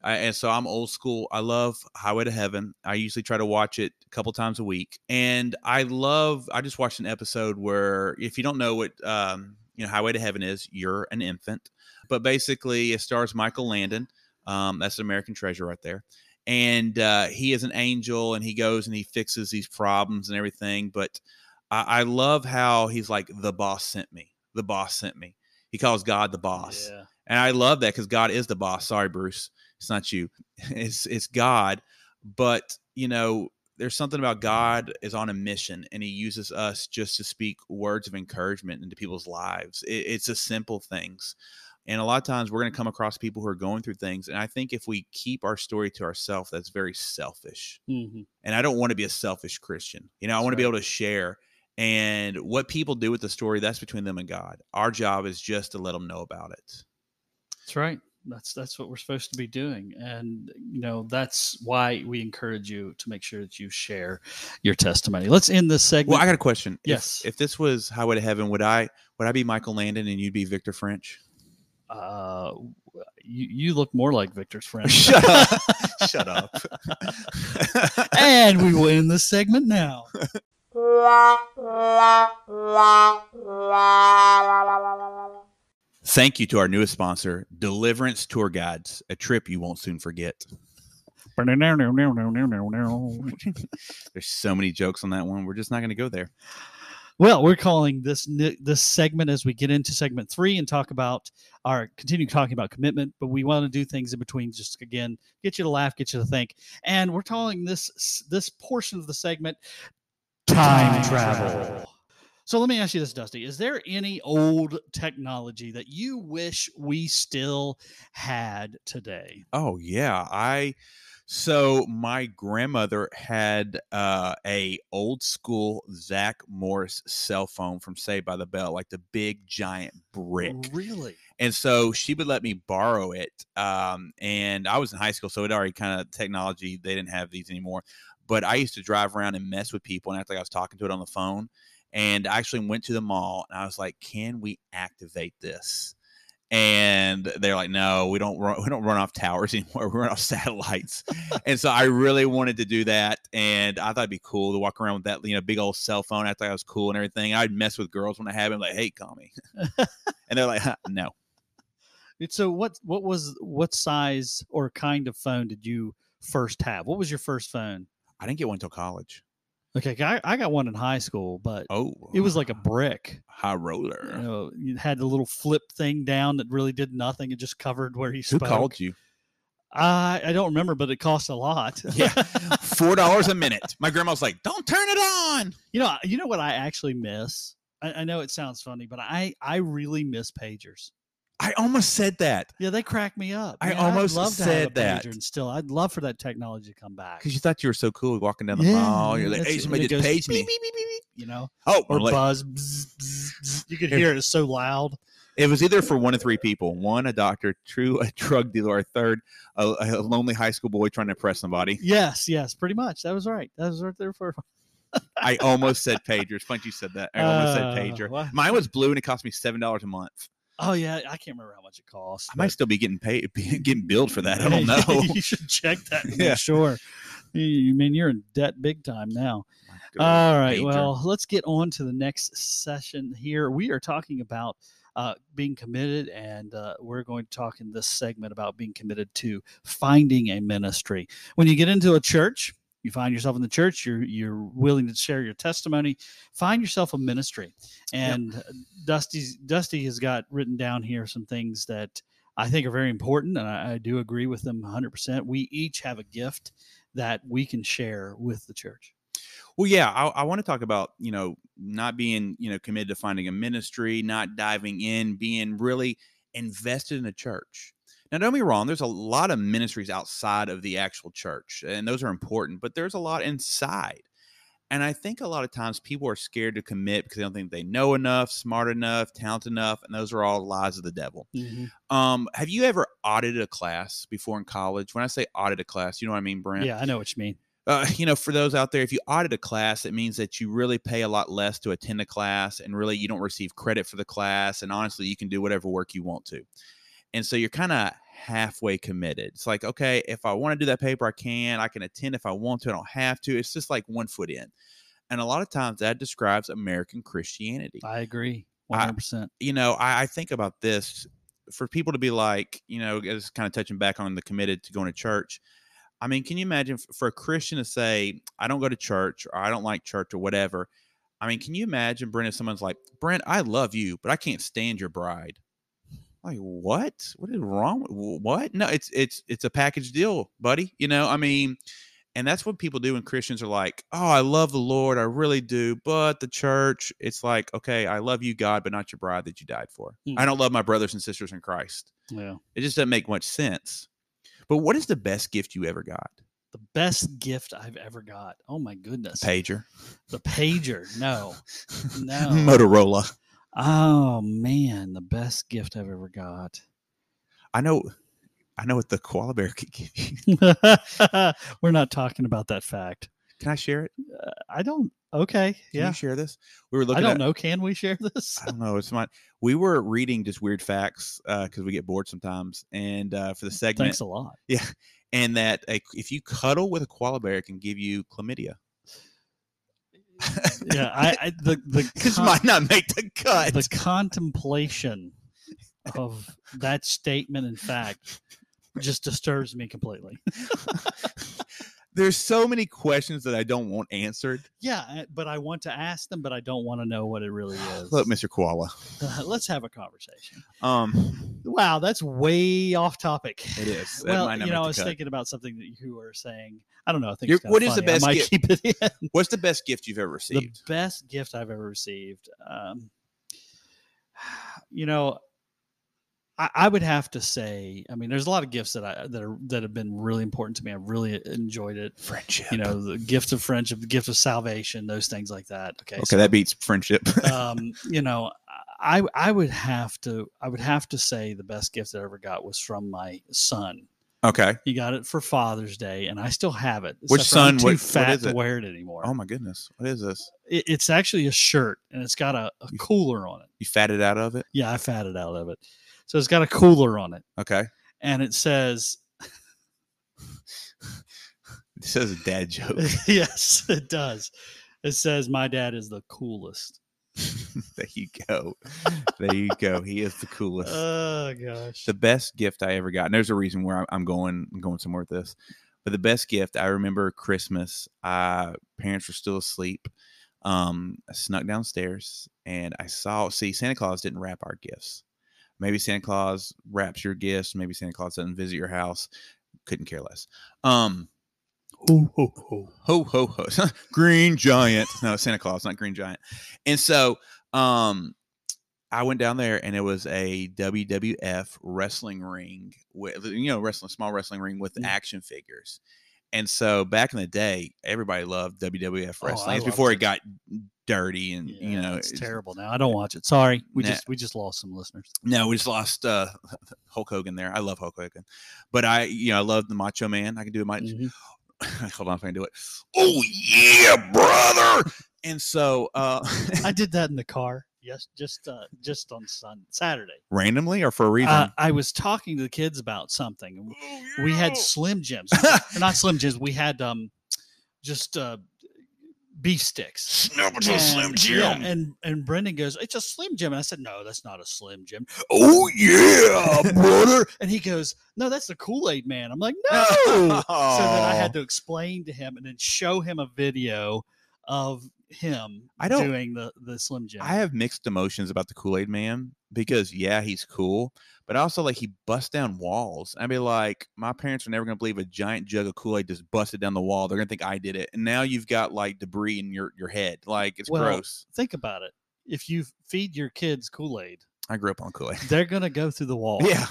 I, and so I'm old school. I love Highway to Heaven. I usually try to watch it a couple times a week, and I love. I just watched an episode where, if you don't know what um, you know, Highway to Heaven is, you're an infant, but basically it stars Michael Landon. Um, that's an American treasure right there, and uh, he is an angel, and he goes and he fixes these problems and everything. But I, I love how he's like, the boss sent me. The boss sent me. He calls God the boss. Yeah. And I love that because God is the boss. Sorry, Bruce. It's not you. It's it's God. But you know, there's something about God is on a mission and he uses us just to speak words of encouragement into people's lives. It, it's the simple things. And a lot of times we're going to come across people who are going through things. And I think if we keep our story to ourselves, that's very selfish. Mhm. And I don't want to be a selfish Christian. You know, I That's want to be able to share. And what people do with the story, that's between them and God. Our job is just to let them know about it. That's right. That's that's what we're supposed to be doing, and you know that's why we encourage you to make sure that you share your testimony. Let's end this segment. Well, I got a question. Yes. If, this was Highway to Heaven, would I would I be Michael Landon and you'd be Victor French? uh, you you look more like Victor's friend. Shut up. Shut up. and we will end this segment now. Thank you to our newest sponsor, Deliverance Tour Guides, a trip you won't soon forget. There's so many jokes on that one. We're just not going to go there. Well, we're calling this this segment as we get into segment three and talk about our continue talking about commitment, but we want to do things in between, just again get you to laugh, get you to think, and we're calling this this portion of the segment time, travel. So let me ask you this, Dusty: Is there any old technology that you wish we still had today? Oh yeah, I so my grandmother had uh, a old school Zach Morris cell phone from Saved by the Bell, like the big giant brick. Really? and so she would let me borrow it um, and i was in high school so it already kind of technology they didn't have these anymore but i used to drive around and mess with people and act like i was talking to it on the phone and i actually went to the mall and i was like can we activate this and they're like no we don't run, we don't run off towers anymore we run off satellites and so i really wanted to do that and i thought it'd be cool to walk around with that you know big old cell phone i thought i was cool and everything i'd mess with girls when i had them like hey call me and they're like huh, no So what what was what size or kind of phone did you first have? What was your first phone? I didn't get one until college. Okay, I, I got one in high school, but Oh, it was like a brick. high roller. You know, you had the little flip thing down that really did nothing. It just covered where he spoke. Who called you? I I don't remember, but it cost a lot. Yeah, four dollars a minute. My grandma was like, "Don't turn it on." you know, you know what I actually miss. I, I know it sounds funny, but I I really miss pagers. I almost said that Yeah, they crack me up. I Man, almost I'd love to have a said that. and still, I'd love for that technology to come back. because you thought you were so cool walking down the mall. You're like, "Hey, somebody just paged me." beep, beep, beep, beep, beep, You know, Oh, or like- buzz. bzz, bzz. You could hear it. It's so loud. it was either for one of three people: one, a doctor; two, a drug dealer; or third, a, a lonely high school boy trying to impress somebody. Yes, yes, pretty much. That was right. That was right there for. I almost said pager. It's funny you said that. I almost Uh, said pager. wha- Mine was blue, and it cost me seven dollars a month. Oh yeah, I can't remember how much it costs. I might still be getting paid, getting billed for that. I don't know. you should check that. Yeah. Sure. You, you mean you're in debt big time now? All right. pager. Well, let's get on to the next session here. We are talking about uh, being committed, and uh, we're going to talk in this segment about being committed to finding a ministry. When you get into a church, you find yourself in the church, you're you're willing to share your testimony. Find yourself a ministry. And uh, Dusty's Dusty has got written down here some things that I think are very important, and I, I do agree with them 100%. We each have a gift that we can share with the church. Well, yeah, I, I want to talk about you know not being you know committed to finding a ministry, not diving in, being really invested in a church. Now, don't be wrong. There's a lot of ministries outside of the actual church, and those are important. But there's a lot inside, and I think a lot of times people are scared to commit because they don't think they know enough, smart enough, talented enough, and those are all lies of the devil. Um, have you ever audited a class before in college? When I say audit a class, you know what I mean, Brent? Yeah, I know what you mean. uh, you know, for those out there, if you audit a class, it means that you really pay a lot less to attend a class, and really you don't receive credit for the class. And honestly, you can do whatever work you want to. And so you're kind of halfway committed. It's like, okay, if I want to do that paper, I can. I can attend if I want to. I don't have to. It's just like one foot in. And a lot of times that describes American Christianity. I agree. 100%. you know, I, I think about this for people to be like, you know, it's kind of touching back on the committed to going to church. I mean, can you imagine for a Christian to say, I don't go to church or I don't like church or whatever? I mean, can you imagine, Brent, if someone's like, Brent, I love you, but I can't stand your bride? Like, what? What is wrong? with- What? No, it's it's it's a package deal, buddy. You know, I mean, and that's what people do when Christians are like, "Oh, I love the Lord, I really do," but the church, it's like, "Okay, I love you, God, but not your bride that you died for. Hmm. I don't love my brothers and sisters in Christ." Yeah. It just doesn't make much sense. But what is the best gift you ever got? The best gift I've ever got. Oh my goodness. Pager, The pager. No. No. Motorola. Oh man, the best gift I've ever got. I know, I know what the koala bear could give you. We're not talking about that fact. Can I share it? Can I don't. Okay. Yeah. you share this? We were looking. I don't at, know. Can we share this? I don't know. It's not. We were reading just weird facts because we get bored sometimes, and uh, for the segment, Thanks a lot. Yeah, and that a, if you cuddle with a koala bear, it can give you chlamydia. Yeah. I, I the the This con- might not make the cut. the contemplation of that statement in fact just disturbs me completely. There's so many questions that I don't want answered. Yeah, but I want to ask them, but I don't want to know what it really is. Look, Mr. Koala. Uh, let's have a conversation. Um, Wow, that's way off topic. it is. That Well, you know, I was cut. thinking about something that you were saying. I don't know. I think it's what is the funny. I best might gift- keep it in. What's the best gift you've ever received? the best gift I've ever received. Um, you know, I, I would have to say. I mean, there's a lot of gifts that I that are that have been really important to me. I've really enjoyed it. Friendship. You know, the gift of friendship, the gift of salvation, those things like that. Okay, okay, that beats friendship. um, you know, I I would have to I would have to say the best gift I ever got was from my son. okay. He got it for Father's Day, and I still have it. Which for I'm son? Too What- fat to wear it anymore. Oh my goodness. What is this? It, it's actually a shirt, and it's got a, a cooler on it. You fatted out of it? Yeah, I fatted out of it. So it's got a cooler on it, Okay. and it says, It says a dad joke. "Yes, it does." It says, "My dad is the coolest." there you go. There you go. He is the coolest. Oh gosh. the best gift I ever got. And there's a reason where I'm- I'm going. I'm going somewhere with this. But the best gift I remember Christmas. Uh, parents were still asleep. Um, I snuck downstairs and I saw. See, Santa Claus didn't wrap our gifts. Maybe Santa Claus wraps your gifts. Maybe Santa Claus doesn't visit your house. Couldn't care less. Um, Ho, ho, ho. ho ho ho green giant no santa claus not green giant and so um i went down there and it was a wwf wrestling ring with you know wrestling small wrestling ring with Mm. action figures and so back in the day everybody loved wwf Oh, wrestling it's before it. it got dirty and you know it's it's- terrible now. I don't watch it. Sorry, we Nah. just we just lost some listeners. no we just lost uh hulk hogan there i love hulk hogan but i you know i love the macho man i can do it. my Mhm. hold on if i can do it oh yeah brother and so uh I did that in the car. Yes, just uh, just on Sun Saturday. randomly or for a reason Uh, I was talking to the kids about something. and We had Slim Jims, not Slim Jims. We had um, just uh, beef sticks. Snuggles a Slim And- yeah, and and Brendan goes, "It's a Slim Jim," and I said, "No, that's not a Slim Jim." oh yeah, brother. And he goes, "No, that's the Kool Aid Man." I'm like, "No." so then I had to explain to him and then show him a video of him I don't- doing the the Slim Jim. I have mixed emotions about the Kool Aid Man because yeah, he's cool, but also like he busts down walls. I'd be like my parents are never gonna believe a giant jug of Kool Aid just busted down the wall. They're gonna think I did it, and now you've got like debris in your your head. Like it's Well, gross. Think about it. If you feed your kids Kool Aid, I grew up on Kool Aid. they're gonna go through the wall. yeah,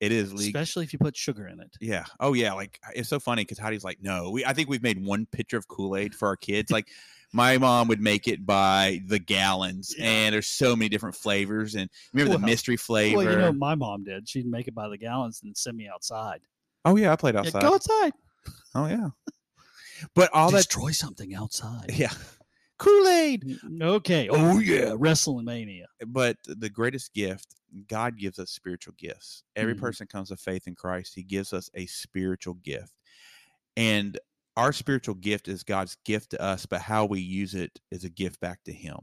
it is legal. especially if you put sugar in it. Yeah. Oh yeah. Like it's so funny because Heidi's like, no, we. I think we've made one pitcher of Kool Aid for our kids. Like my mom would make it by the gallons, Yeah. and there's so many different flavors. And remember the mystery flavor. Well, you know, my mom did. She'd make it by the gallons and send me outside. oh yeah, I played Yeah, outside. go outside. Oh yeah. But all that, Destroy something outside. yeah, Kool Aid. Okay. Oh yeah, WrestleMania. But the greatest gift, God gives us spiritual gifts. Every Mhm. person comes to faith in Christ. He gives us a spiritual gift, and our spiritual gift is God's gift to us. But how we use it is a gift back to Him.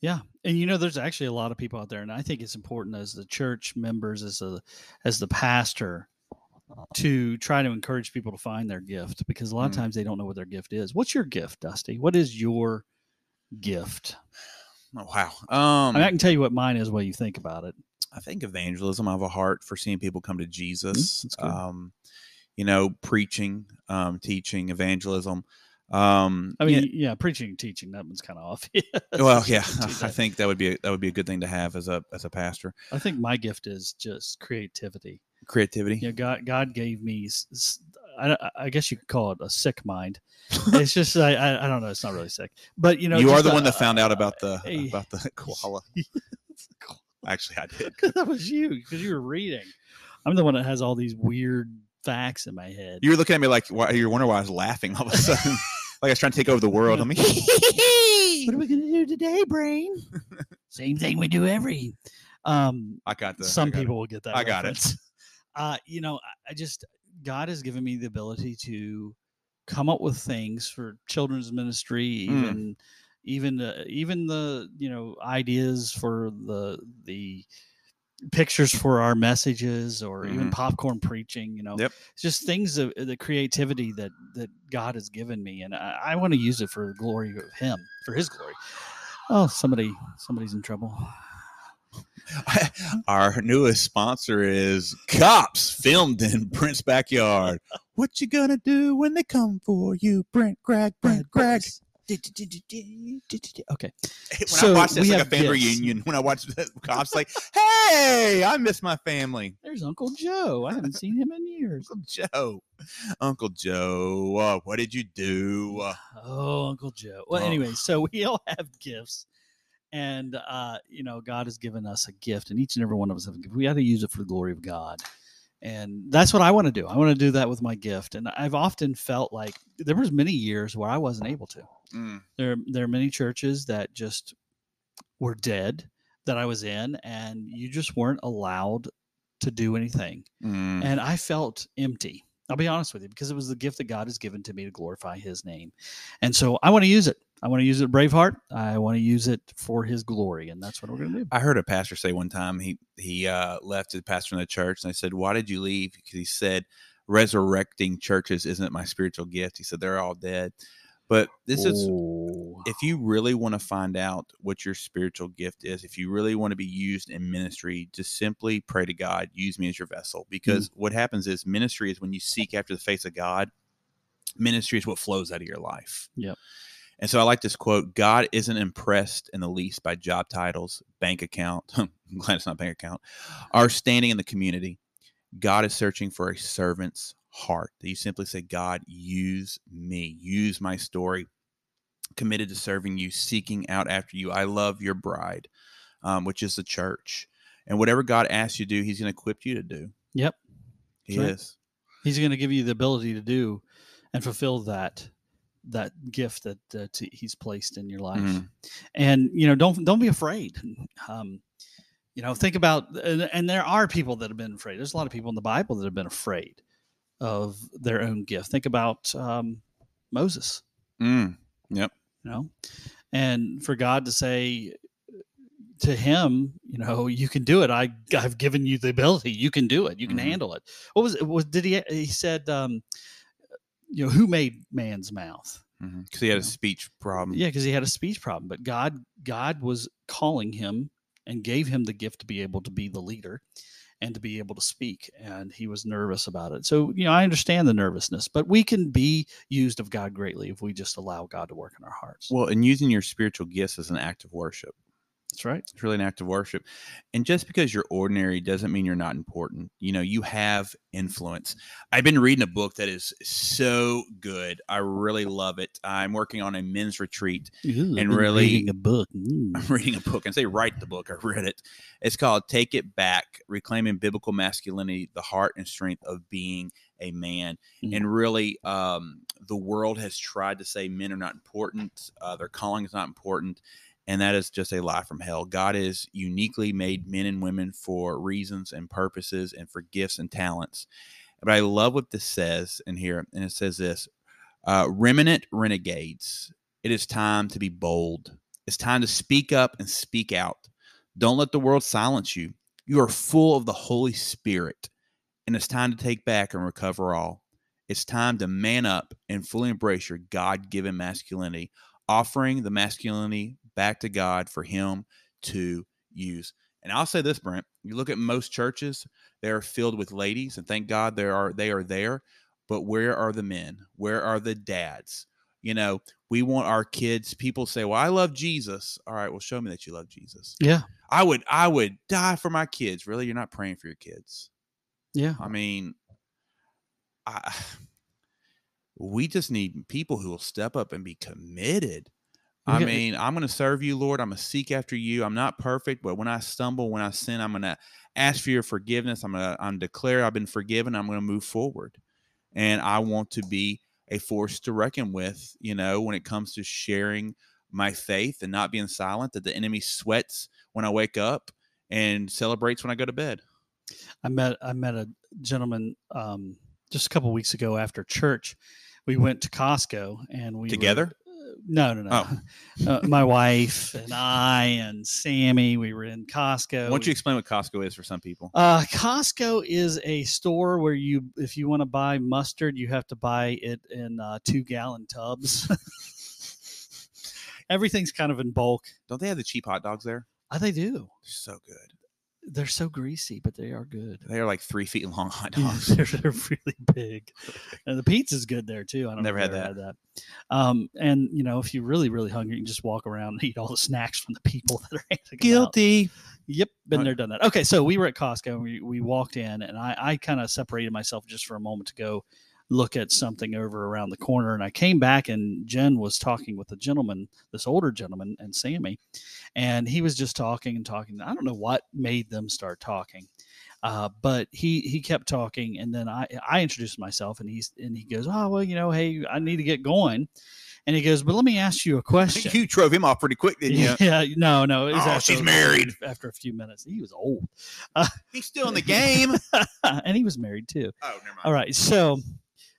Yeah, and you know, there's actually a lot of people out there, and I think it's important as the church members, as a as the pastor, to try to encourage people to find their gift because a lot of Mm. times they don't know what their gift is. What's your gift, Dusty? What is your gift? Oh, wow. Um, I, mean, I can tell you what mine is while you think about it. I think evangelism. I have a heart for seeing people come to Jesus. that's good. Um, you know, preaching, um, teaching, evangelism. Um, I mean, yeah, preaching teaching that one's kind of obvious. well, yeah, I think that would be a, that would be a good thing to have as a as a pastor. I think my gift is just creativity. Creativity. You know, God, God gave me—I guess you could call it a sick mind. It's just, I, I, I don't know, it's not really sick, but you know, you are the a- one that found out about the a- about the koala. Actually, I did. that was you because you were reading. I'm the one that has all these weird facts in my head. You were looking at me like why, you're wondering why I was laughing all of a sudden, like I was trying to take over the world. I'm like, what are we gonna do today, brain? Same thing we do every. Um, I got the. I some got it. people will get that. I got it. Uh, you know, I- I just God has given me the ability to come up with things for children's ministry, Mm. even even uh, even the you know ideas for the the pictures for our messages or even Mhm. popcorn preaching you know Yep. it's just things of the creativity that that god has given me and i, I want to use it for the glory of him for his glory oh somebody somebody's in trouble Our newest sponsor is Cops, filmed in Brent's backyard. What you gonna do when they come for you, Brent? Greg, Brent, Greg. okay When So, I watch this we like a family gifts. reunion, when I watch the Cops, like, hey, I miss my family. there's uncle joe i haven't seen him in years Uncle Joe, Uncle Joe, uh, what did you do? Uh, Oh, Uncle Joe. Well, Oh. anyway, so we all have gifts, and uh, you know, God has given us a gift, and each and every one of us have a gift. We got to use it for the glory of God, and that's what I want to do. I want to do that with my gift, and I've often felt like there was many years where I wasn't able to. mm, There, there are many churches that just were dead that I was in, and you just weren't allowed to do anything mm. and I felt empty. I'll be honest with you because it was the gift that God has given to me to glorify His name, and so I want to use it. I want to use it, Braveheart. I want to use it for His glory, and that's what we're going to do. I heard a pastor say one time he he uh, left his pastor in the church, and I said, "Why did you leave?" Because he said, "Resurrecting churches isn't my spiritual gift." He said they're all dead. But this is Oh. if you really want to find out what your spiritual gift is, if you really want to be used in ministry, just simply pray to God, use me as your vessel. Because what happens is ministry is when you seek after the face of God, ministry is what flows out of your life. Yep. And so I like this quote God isn't impressed in the least by job titles, bank account. I'm glad it's not bank account, our standing in the community. God is searching for a servant's heart that you simply say, God, use me, use my story, committed to serving you, seeking out after you. I love your bride, um, which is the church. And whatever God asks you to do, He's going to equip you to do. Yep. He right. is. He's going to give you the ability to do and fulfill that that gift that, that He's placed in your life. Mhm. and you know don't don't be afraid. Um you know think about and, and there are people that have been afraid. There's a lot of people in the bible that have been afraid of their own gift. Think about um moses. Mm. yep. You know and for god to say to him you know you can do it. I i've given you the ability. You can do it. You can Mhm. handle it. What was it was did he he said um you know who made man's mouth mm-hmm. Because he had a speech problem. yeah, because he had a speech problem, but God God was calling him and gave him the gift to be able to be the leader and to be able to speak and he was nervous about it. So, you know, I understand the nervousness, but we can be used of God greatly if we just allow God to work in our hearts. Well, and using your spiritual gifts as an act of worship. That's right. It's really an act of worship. And just because you're ordinary doesn't mean you're not important. You know, you have influence. I've been reading a book that is so good. I really love it. I'm working on a men's retreat. Ooh, And really- reading a book. Mm. I'm reading a book and say write the book. I read it. It's called Take It Back: Reclaiming Biblical Masculinity, the Heart and Strength of Being a man. Mm. And really, um, the world has tried to say men are not important, uh, their calling is not important. And that is just a lie from hell. God has uniquely made men and women for reasons and purposes and for gifts and talents. But I love what this says in here. And it says this uh, Remnant renegades, it is time to be bold. It's time to speak up and speak out. Don't let the world silence you. You are full of the Holy Spirit, and it's time to take back and recover all. It's time to man up and fully embrace your God given masculinity, offering the masculinity back to God for Him to use. And I'll say this, Brent. You look at most churches; they are filled with ladies, and thank God there are they are there. But where are the men? Where are the dads? You know, we want our kids. People say, "Well, I love Jesus." All right, well, show me that you love Jesus. Yeah. I would, I would die for my kids. Really, you're not praying for your kids. Yeah. I mean, I, we just need people who will step up and be committed. I mean, I'm going to serve you, Lord. I'm going to seek after you. I'm not perfect, but when I stumble, when I sin, I'm going to ask for your forgiveness. I'm going to I'm declare I've been forgiven. I'm going to move forward, and I want to be a force to reckon with. You know, when it comes to sharing my faith and not being silent, that the enemy sweats when I wake up and celebrates when I go to bed. I met I met a gentleman um, just a couple weeks ago after church. We went to Costco and we Together? uh, no, no, no. Uh, my wife and I and Sammy. We were in Costco. Why don't you explain what Costco is for some people? Uh, Costco is a store where you, if you want to buy mustard, you have to buy it in uh, two gallon tubs. Everything's kind of in bulk. Don't they have the cheap hot dogs there? Uh, they do. They're so good. They're so greasy, but they are good. They are like three feet long hot dogs. they're, they're really big, and the pizza's good there too. I don't Never know if had that. Um, and you know, if you're really, really hungry, you can just walk around and eat all the snacks from the people that are them out. Guilty. Yep, been there, done that. Okay, so we were at Costco and we, we walked in, and I, I kind of separated myself just for a moment to go look at something over around the corner. And I came back, and Jen was talking with a gentleman, this older gentleman, and Sammy, and he was just talking and talking. I don't know what made them start talking. Uh, but he he kept talking, and then I I introduced myself, and he's and he goes, oh well, you know, hey, I need to get going, and he goes, but let me ask you a question. you drove him off pretty quick, didn't you? Yeah, no, no. Oh, after, she's married. After a few minutes, he was old, He's still in the game. and he was married too. Oh, never mind. All right, so,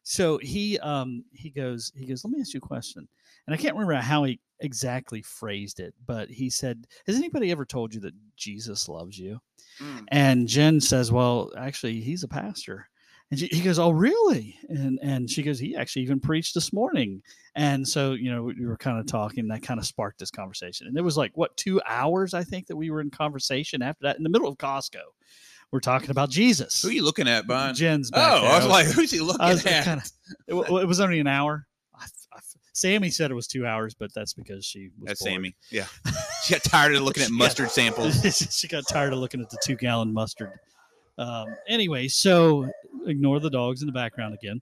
so he um he goes he goes. Let me ask you a question, and I can't remember how he exactly phrased it, but he said, "Has anybody ever told you that Jesus loves you?" Mm. And Jen says, "Well, actually, he's a pastor." And she, he goes, "Oh, really?" And and she goes, "He actually even preached this morning." And so, you know, we were kind of talking. That kind of sparked this conversation. And it was like what two hours, I think, that we were in conversation after that in the middle of Costco. We're talking about Jesus. Who are you looking at, Bun? Jen's Oh, there. I was like, who's he looking at? kinda- it, it was only an hour. I, I, Sammy said it was two hours, but that's because she was That's bored. Sammy. Yeah. She got tired of looking at She got- mustard samples. she got tired of looking at the two gallon mustard. Um, anyway, so ignore the dogs in the background again.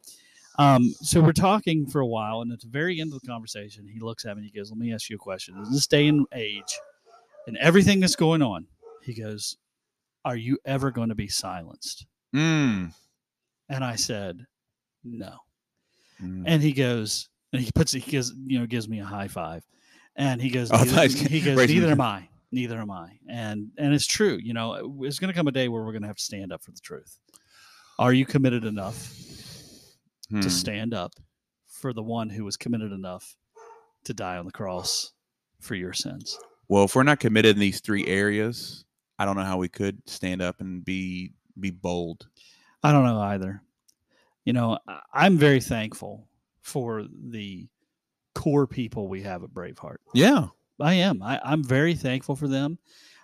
Um, so we're talking for a while, and at the very end of the conversation, he looks at me and he goes, Let me ask you a question. In this day and age, and everything that's going on, he goes, Are you ever going to be silenced? Mm. And I said, No. Mm. And he goes, and he puts, he gives, you know, gives me a high five, and he goes, Oh, neither, he goes, raising neither am I, neither am I, and and it's true. You know, it's going to come a day where we're going to have to stand up for the truth. Are you committed enough Hmm. to stand up for the one who was committed enough to die on the cross for your sins? Well, if we're not committed in these three areas, I don't know how we could stand up and be be bold. I don't know either. You know, I'm very thankful for the core people we have at Braveheart. Yeah. I am. I, I'm very thankful for them.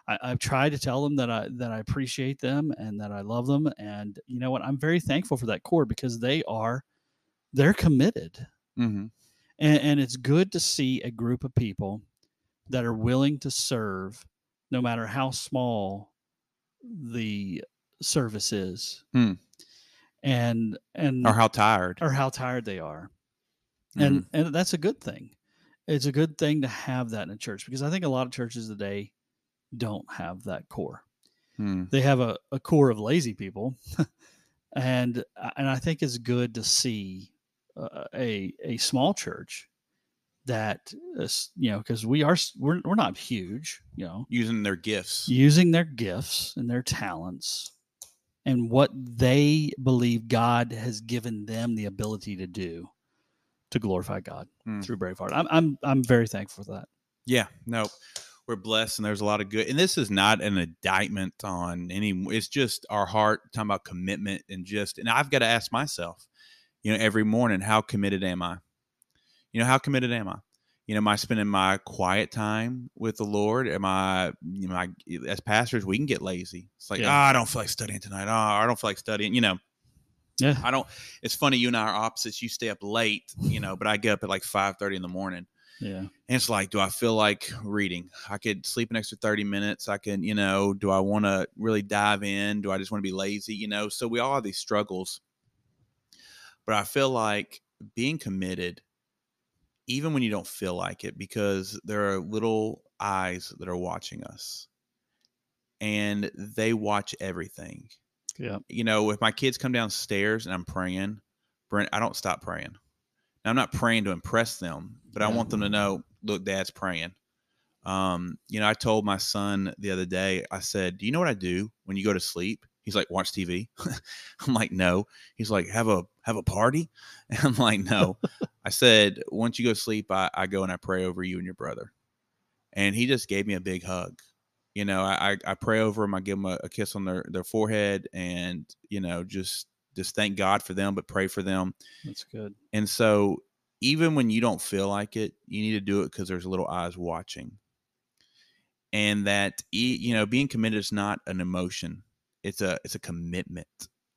I, I've tried to tell them that I that I appreciate them and that I love them. And you know what? I'm very thankful for that core because they are they're committed. hmm And, and it's good to see a group of people that are willing to serve no matter how small the service is. Hmm. And and Or how tired. or how tired they are Mhm. and and that's a good thing it's a good thing to have that in a church because i think a lot of churches today don't have that core Hmm. they have a, a core of lazy people and uh, and I think it's good to see uh, a a small church that is, you know because we are we're we're not huge, you know, Using their gifts. using their gifts and their talents and what they believe God has given them the ability to do to glorify God Mm. through Braveheart. I'm I'm I'm very thankful for that. Yeah, no, we're blessed, and there's a lot of good. And this is not an indictment on any. It's just our heart talking about commitment and just. And I've got to ask myself, you know, every morning, how committed am I? You know, how committed am I? You know, am I spending my quiet time with the Lord? Am I, you know, I, as pastors, we can get lazy. It's like, Yeah. oh, I don't feel like studying tonight. Oh, I don't feel like studying. You know, Yeah. I don't. It's funny, you and I are opposites. You stay up late, you know, but I get up at like five thirty in the morning. Yeah. And it's like, do I feel like reading? I could sleep an extra 30 minutes. I can, you know, do I want to really dive in? Do I just want to be lazy? You know, so we all have these struggles. But I feel like being committed, even when you don't feel like it, because there are little eyes that are watching us and they watch everything. Yeah. You know, if my kids come downstairs and I'm praying, Brent, I don't stop praying. Now, I'm not praying to impress them, but I want them to know, look, dad's praying. Um, you know, I told my son the other day, I said, Do you know what I do when you go to sleep? He's like, watch TV. I'm like, no. He's like, have a have a party? And I'm like, no. I said, once you go sleep, I, I go and I pray over you and your brother. And he just gave me a big hug. You know, I, I I pray over them, I give them a, a kiss on their, their forehead and, you know, just just thank God for them, but pray for them. That's good. And so even when you don't feel like it, you need to do it because there's little eyes watching. And that you know, being committed is not an emotion. It's a it's a commitment.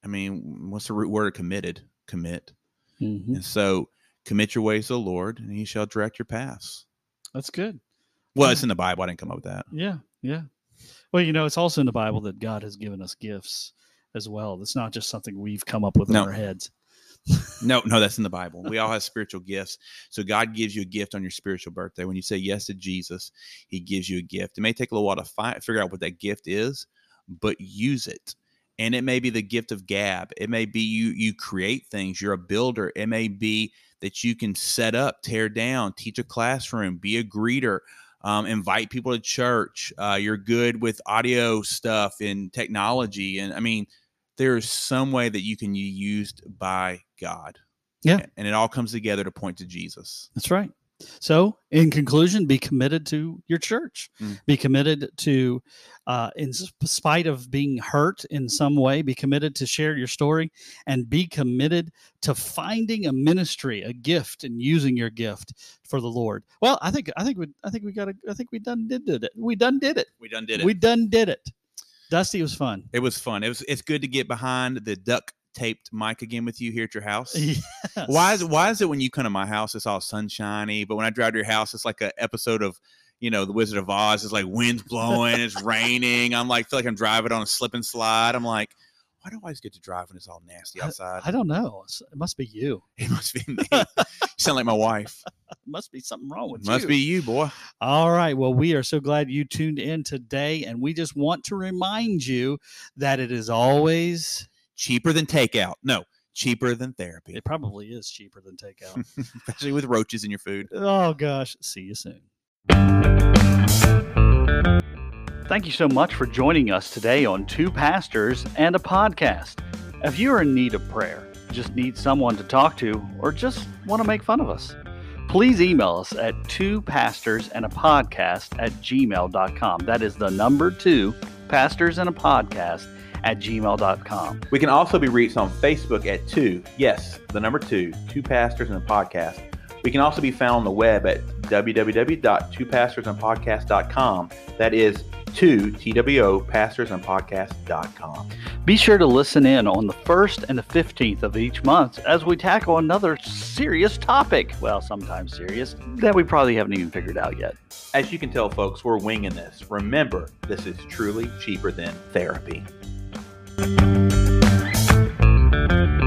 I mean, what's the root word of committed? Commit. Mhm. And so commit your ways to the Lord and he shall direct your paths. That's good. Well, Yeah. it's in the Bible. I didn't come up with that. Yeah. Yeah. Well, you know, it's also in the Bible that God has given us gifts as well. It's not just something we've come up with in our heads. No, no, that's in the Bible. We all have spiritual gifts. So God gives you a gift on your spiritual birthday. When you say yes to Jesus, He gives you a gift. It may take a little while to find, figure out what that gift is, but use it. And it may be the gift of gab. It may be you you create things. You're a builder. It may be that you can set up, tear down, teach a classroom, be a greeter, um, invite people to church. Uh, you're good with audio stuff and technology. And I mean, there's some way that you can be used by God. Yeah. And it all comes together to point to Jesus. That's right. So, in conclusion, be committed to your church. Mm. Be committed to, uh, in spite of being hurt in some way, be committed to share your story and be committed to finding a ministry, a gift, and using your gift for the Lord. Well, I think I think we I think we got a, I think we done did, did it. We done did it. We done did it. We done did it. Dusty was fun. it was fun. It was it's good to get behind the duct taped mic again with you here at your house. Yes. Why is why is it when you come to my house it's all sunshiny, but when I drive to your house it's like an episode of you know the Wizard of Oz. It's like wind's blowing, it's raining. I'm like feel like I'm driving on a slip and slide. I'm like, why do I always get to drive when it's all nasty outside? I don't know. It's- It must be you. it must be me. you sound like my wife. Must be something wrong with It must you. be you, boy. All right. Well, we are so glad you tuned in today. And we just want to remind you that it is always, Cheaper than takeout. No, cheaper than therapy, it probably is cheaper than takeout. especially with roaches in your food. oh, gosh. See you soon. Thank you so much for joining us today on Two Pastors and a Podcast. If you're in need of prayer, just need someone to talk to, or just want to make fun of us, please email us at two pastors and a podcast at gmail.com. That is the number two, pastors and a podcast at gmail.com. We can also be reached on Facebook at two, yes, the number two, two pastors and a podcast. We can also be found on the web at www.twopastorsandpodcast.com. That is two, T-W-O, pastorsandpodcast.com. Be sure to listen in on the 1st and the 15th of each month as we tackle another serious topic. Well, sometimes serious, that we probably haven't even figured out yet. As you can tell, folks, we're winging this. Remember, this is truly cheaper than therapy. Thank you.